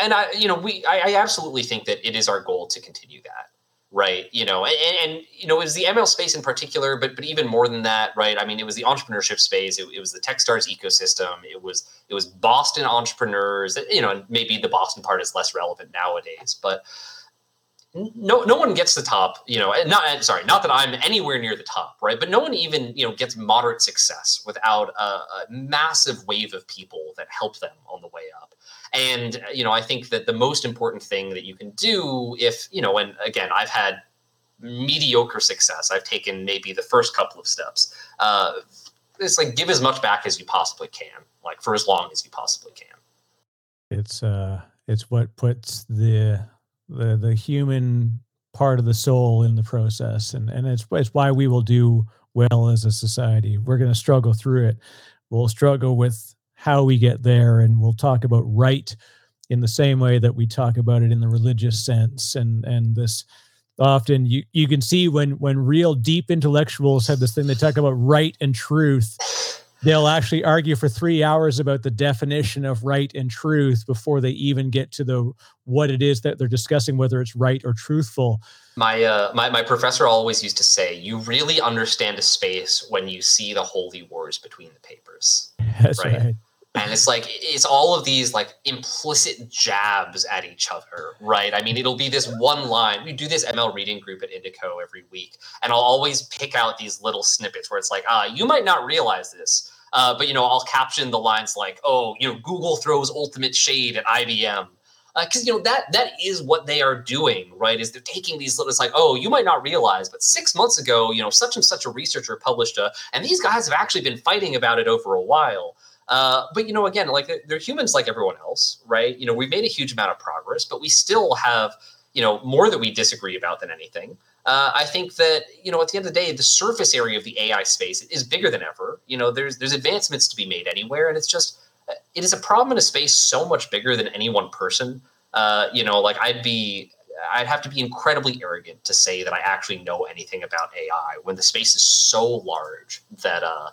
and I, you know, we I, I absolutely think that it is our goal to continue that right? You know and, and, you know it was the ml space in particular but but even more than that right? I mean it was the entrepreneurship space. It, it was the techstars ecosystem. It was it was boston entrepreneurs. You know and maybe the boston part is less relevant nowadays but no no one gets the top you know not sorry not that i'm anywhere near the top right? But no one even you know gets moderate success without a, a massive wave of people that help them on the way up. And you know i think that the most important thing that you can do if you know and again i've had mediocre success. I've taken maybe the first couple of steps uh it's like give as much back as you possibly can like for as long as you possibly can. It's uh it's what puts the the the human part of the soul in the process. And and it's, it's why we will do well as a society. We're going to struggle through it. We'll struggle with how we get there and we'll talk about right in the same way that we talk about it in the religious sense. And and this often you you can see when when real deep intellectuals have this thing they talk about right and truth they'll actually argue for three hours about the definition of right and truth before they even get to the what it is that they're discussing, whether it's right or truthful. My uh, my my professor always used to say, "You really understand a space when you see the holy wars between the papers." That's right. right. And it's like it's all of these like implicit jabs at each other, right? I mean, it'll be this one line. We do this ML reading group at Indico every week, and I'll always pick out these little snippets where it's like, ah, you might not realize this, uh, but you know, I'll caption the lines like, "Oh, you know, Google throws ultimate shade at IBM." Because uh, you know that that is what they are doing, right? Is they're taking these little. It's like, oh, you might not realize, but six months ago, you know, such and such a researcher published a, and these guys have actually been fighting about it over a while. Uh, but you know, again, like they're humans like everyone else, right? You know, we've made a huge amount of progress, but we still have, you know, more that we disagree about than anything uh, I think that you know at the end of the day, the surface area of the AI space is bigger than ever. You know, there's there's advancements to be made anywhere, and it's just it is a problem in a space so much bigger than any one person. Uh, you know, like I'd be I'd have to be incredibly arrogant to say that I actually know anything about AI when the space is so large that uh,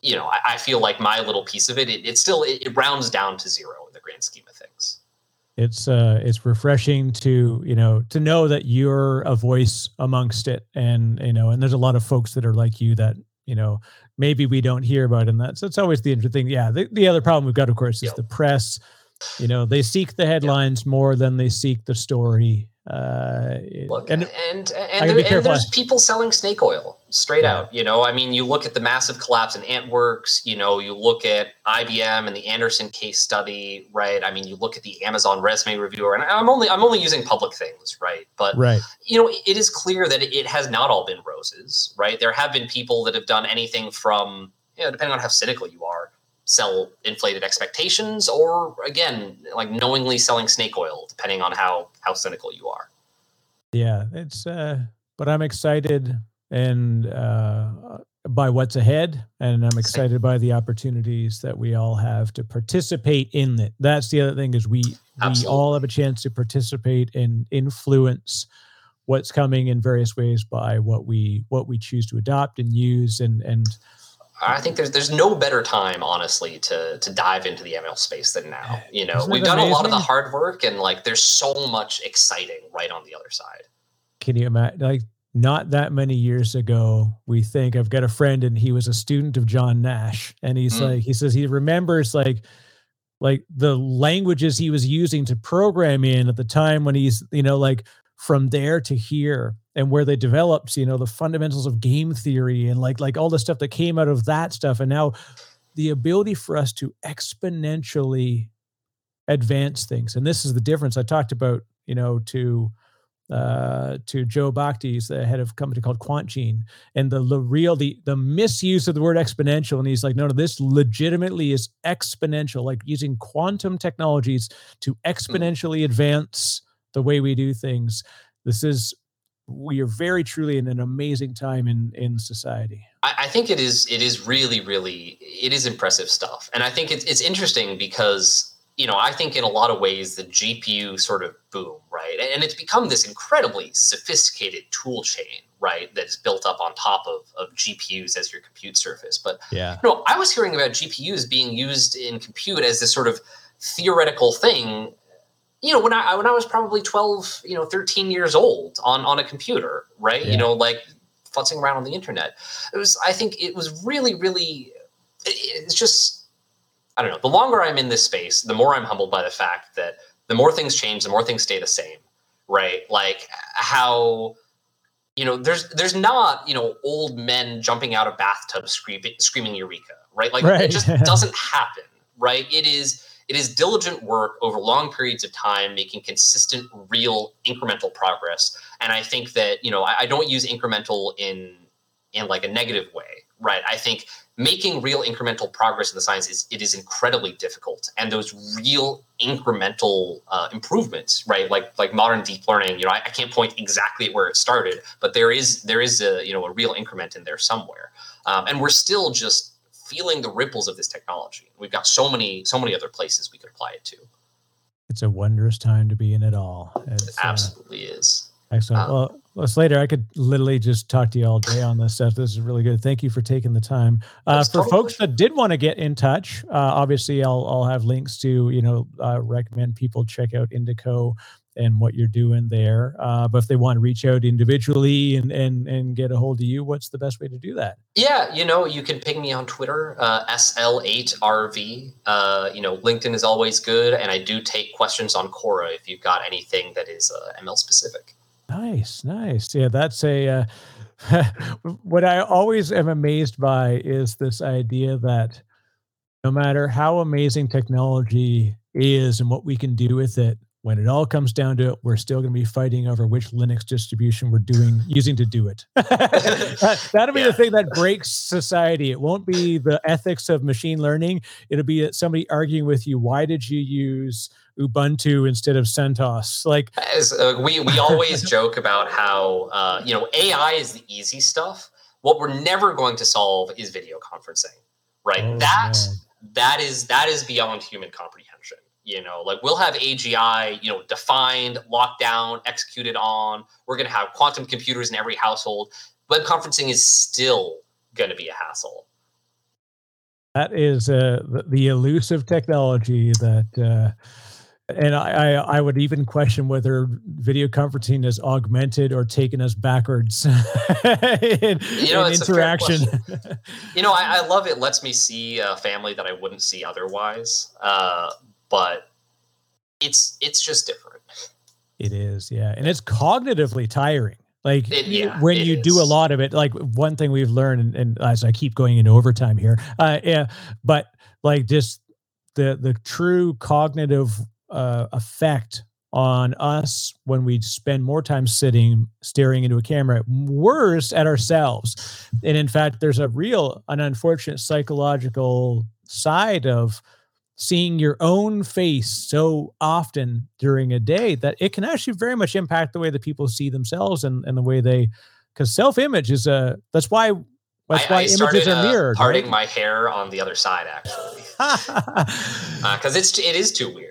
you know I, I feel like my little piece of it it, it still it, it rounds down to zero in the grand scheme of things it's uh it's refreshing to you know to know that you're a voice amongst it and you know and there's a lot of folks that are like you that you know maybe we don't hear about and that's that's always the interesting yeah the, the other problem we've got of course is yep. the press you know they seek the headlines yep. more than they seek the story uh, Look, and and and, there, and there's people selling snake oil straight yeah. out. You know, I mean, you look at the massive collapse in AntWorks. You know, you look at IBM and the anderson case study, right? I mean, you look at the Amazon resume reviewer, and I'm only I'm only using public things, right? But right. you know, it is clear that it has not all been roses, right? There have been people that have done anything from, you know, depending on how cynical you are, sell inflated expectations or again like knowingly selling snake oil depending on how how cynical you are. Yeah it's uh but i'm excited and uh by what's ahead and i'm excited by the opportunities that we all have to participate in it. That's the other thing is we Absolutely. we all have a chance to participate and influence what's coming in various ways by what we what we choose to adopt and use and and I think there's there's no better time, honestly, to to dive into the ML space than now. You know, Isn't we've done amazing? a lot of the hard work, and like there's so much exciting right on the other side. Can you imagine? Like not that many years ago, we think I've got a friend, and he was a student of John Nash, and he's mm. like, he says he remembers like like the languages he was using to program in at the time when he's you know like from there to here and where they developed you know the fundamentals of game theory and like like all the stuff that came out of that stuff. And now the ability for us to exponentially advance things. And this is the difference. I talked about, you know, to uh, to Joe he's the head of a company called QuantGene, and the, the real the the misuse of the word exponential, and he's like, no, no, this legitimately is exponential, like using quantum technologies to exponentially advance the way we do things. This is we are very truly in an amazing time in in society. I, I think it is it is really really it is impressive stuff, and I think it's it's interesting because you know, I think in a lot of ways the GPU sort of boom, right? And it's become this incredibly sophisticated tool chain, right, that is built up on top of, of GPUs as your compute surface. But yeah, you know, I was hearing about GPUs being used in compute as this sort of theoretical thing. You know, when I when I was probably 12, you know, 13 years old on on a computer, right? Yeah. You know, like futzing around on the internet. It was I think it was really, really it's just I don't know. The longer I'm in this space, the more I'm humbled by the fact that the more things change, the more things stay the same, right? Like how you know, there's there's not you know old men jumping out of bathtubs screaming screaming eureka, right? Like right. it just (laughs) doesn't happen, right? It is it is diligent work over long periods of time, making consistent, real, incremental progress. And I think that you know I, I don't use incremental in in like a negative way, right? I think making real incremental progress in the science is it is incredibly difficult and those real incremental uh, improvements right like like modern deep learning you know I, I, can't point exactly where it started but there is there is a you know a real increment in there somewhere um, and we're still just feeling the ripples of this technology we've got so many so many other places we could apply it to it's a wondrous time to be in it all it's, it uh, absolutely uh, is excellent um, well well, later. I could literally just talk to you all day on this stuff. This is really good. Thank you for taking the time. Uh, for totally folks that did want to get in touch, uh, obviously I'll I'll have links to you know uh, recommend people check out Indico and what you're doing there. Uh, but if they want to reach out individually and and and get a hold of you, what's the best way to do that? Yeah, you know, you can ping me on Twitter, uh, SL8RV. Uh, you know, LinkedIn is always good, and I do take questions on Quora if you've got anything that is uh, ML specific. Nice, nice. Yeah, that's a. Uh, (laughs) what I always am amazed by is this idea that no matter how amazing technology is and what we can do with it, when it all comes down to it, we're still going to be fighting over which Linux distribution we're doing (laughs) using to do it. (laughs) That'll be yeah. the thing that breaks society. It won't be the ethics of machine learning. It'll be somebody arguing with you. Why did you use Ubuntu instead of CentOS. Like As, uh, we we always (laughs) joke about how uh, you know AI is the easy stuff. What we're never going to solve is video conferencing, right? Oh, that man. that is that is beyond human comprehension. You know, like we'll have AGI, you know, defined, locked down, executed on. We're going to have quantum computers in every household. Web conferencing is still going to be a hassle. That is uh, the, elusive technology that. Uh, and I, I, I would even question whether video conferencing is augmented or taken us backwards (laughs) in, you know, in interaction. (laughs) you know, I, I, love it. Lets me see a family that I wouldn't see otherwise. Uh, but it's it's just different. It is, yeah, and it's cognitively tiring. Like it, yeah, when you is. do a lot of it, like one thing we've learned, and, and as I keep going into overtime here, uh, yeah, but like just the the true cognitive uh, effect on us when we spend more time sitting staring into a camera worse at ourselves and in fact there's a real an unfortunate psychological side of seeing your own face so often during a day that it can actually very much impact the way that people see themselves and, and the way they because self-image is a that's why that's why I, I images started, are uh, mirrored. Uh, parting right? my hair on the other side, actually, because (laughs) uh, it's it is too weird.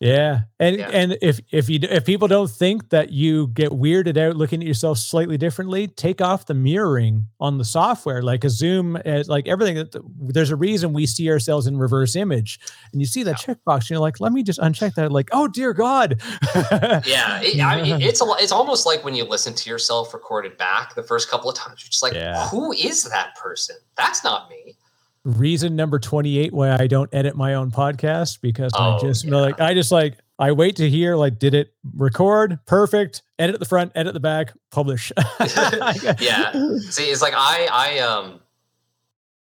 Yeah. And yeah. and if if you if people don't think that you get weirded out looking at yourself slightly differently, take off the mirroring on the software like a zoom as like everything there's a reason we see ourselves in reverse image. And you see that yeah. checkbox and you're like, "Let me just uncheck that." Like, "Oh dear god." yeah, (laughs) it, I mean, it's a, it's almost like when you listen to yourself recorded back the first couple of times, you're just like, yeah. "Who is that person? That's not me." Reason number 28 why I don't edit my own podcast because oh, I just yeah. like I just like I wait to hear like did it record perfect edit the front edit the back publish (laughs) yeah see it's like I I um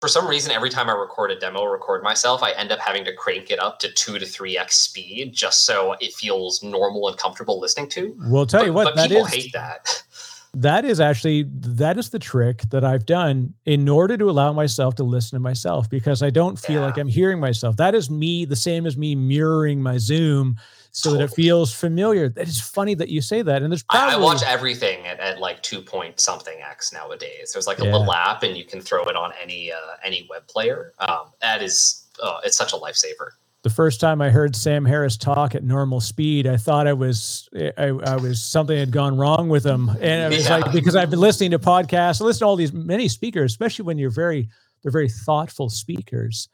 for some reason, every time I record a demo, record myself, I end up having to crank it up to two to three x speed just so it feels normal and comfortable listening to. Well, tell but, you what, but that people is hate that. (laughs) that is actually that is the trick that I've done in order to allow myself to listen to myself because I don't feel Yeah. like I'm hearing myself. That is me, the same as me mirroring my Zoom so that it feels familiar. That is funny that you say that. And there's I, probably I watch everything at, at like two point something x nowadays. There's like a Yeah. little app, and you can throw it on any uh, any web player. Um, that is, uh, it's such a lifesaver. The first time I heard Sam Harris talk at normal speed, I thought I was I, I was something had gone wrong with him, and it was Yeah. like because I've been listening to podcasts, I listen to all these many speakers, especially when you're very they're very thoughtful speakers,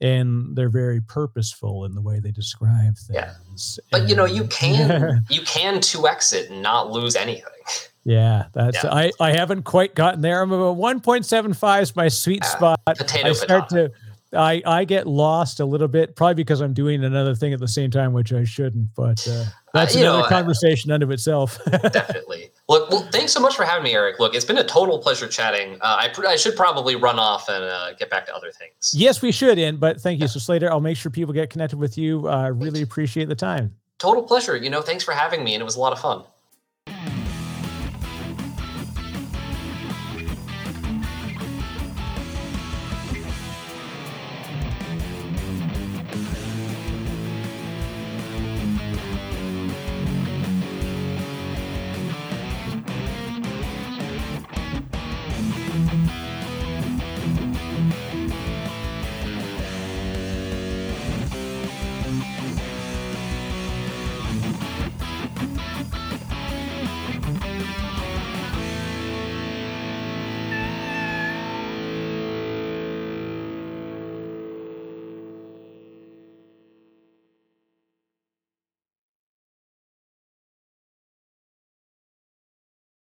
and they're very purposeful in the way they describe things. Yeah. But you know, you can (laughs) you can two exit and not lose anything. yeah, that's Yeah. I I haven't quite gotten there. I'm about 1.75 is my sweet spot. Potato, I start potato. to I I get lost a little bit, probably because I'm doing another thing at the same time, which I shouldn't. But uh, that's you know, another uh, conversation unto itself. (laughs) Definitely. Look, well, thanks so much for having me, Eric. Look, it's been a total pleasure chatting. Uh, I, pr- I should probably run off and uh, get back to other things. yes, we should end, but thank you. So Slater, I'll make sure people get connected with you. I uh, really appreciate the time. Total pleasure. You know, thanks for having me, and it was a lot of fun.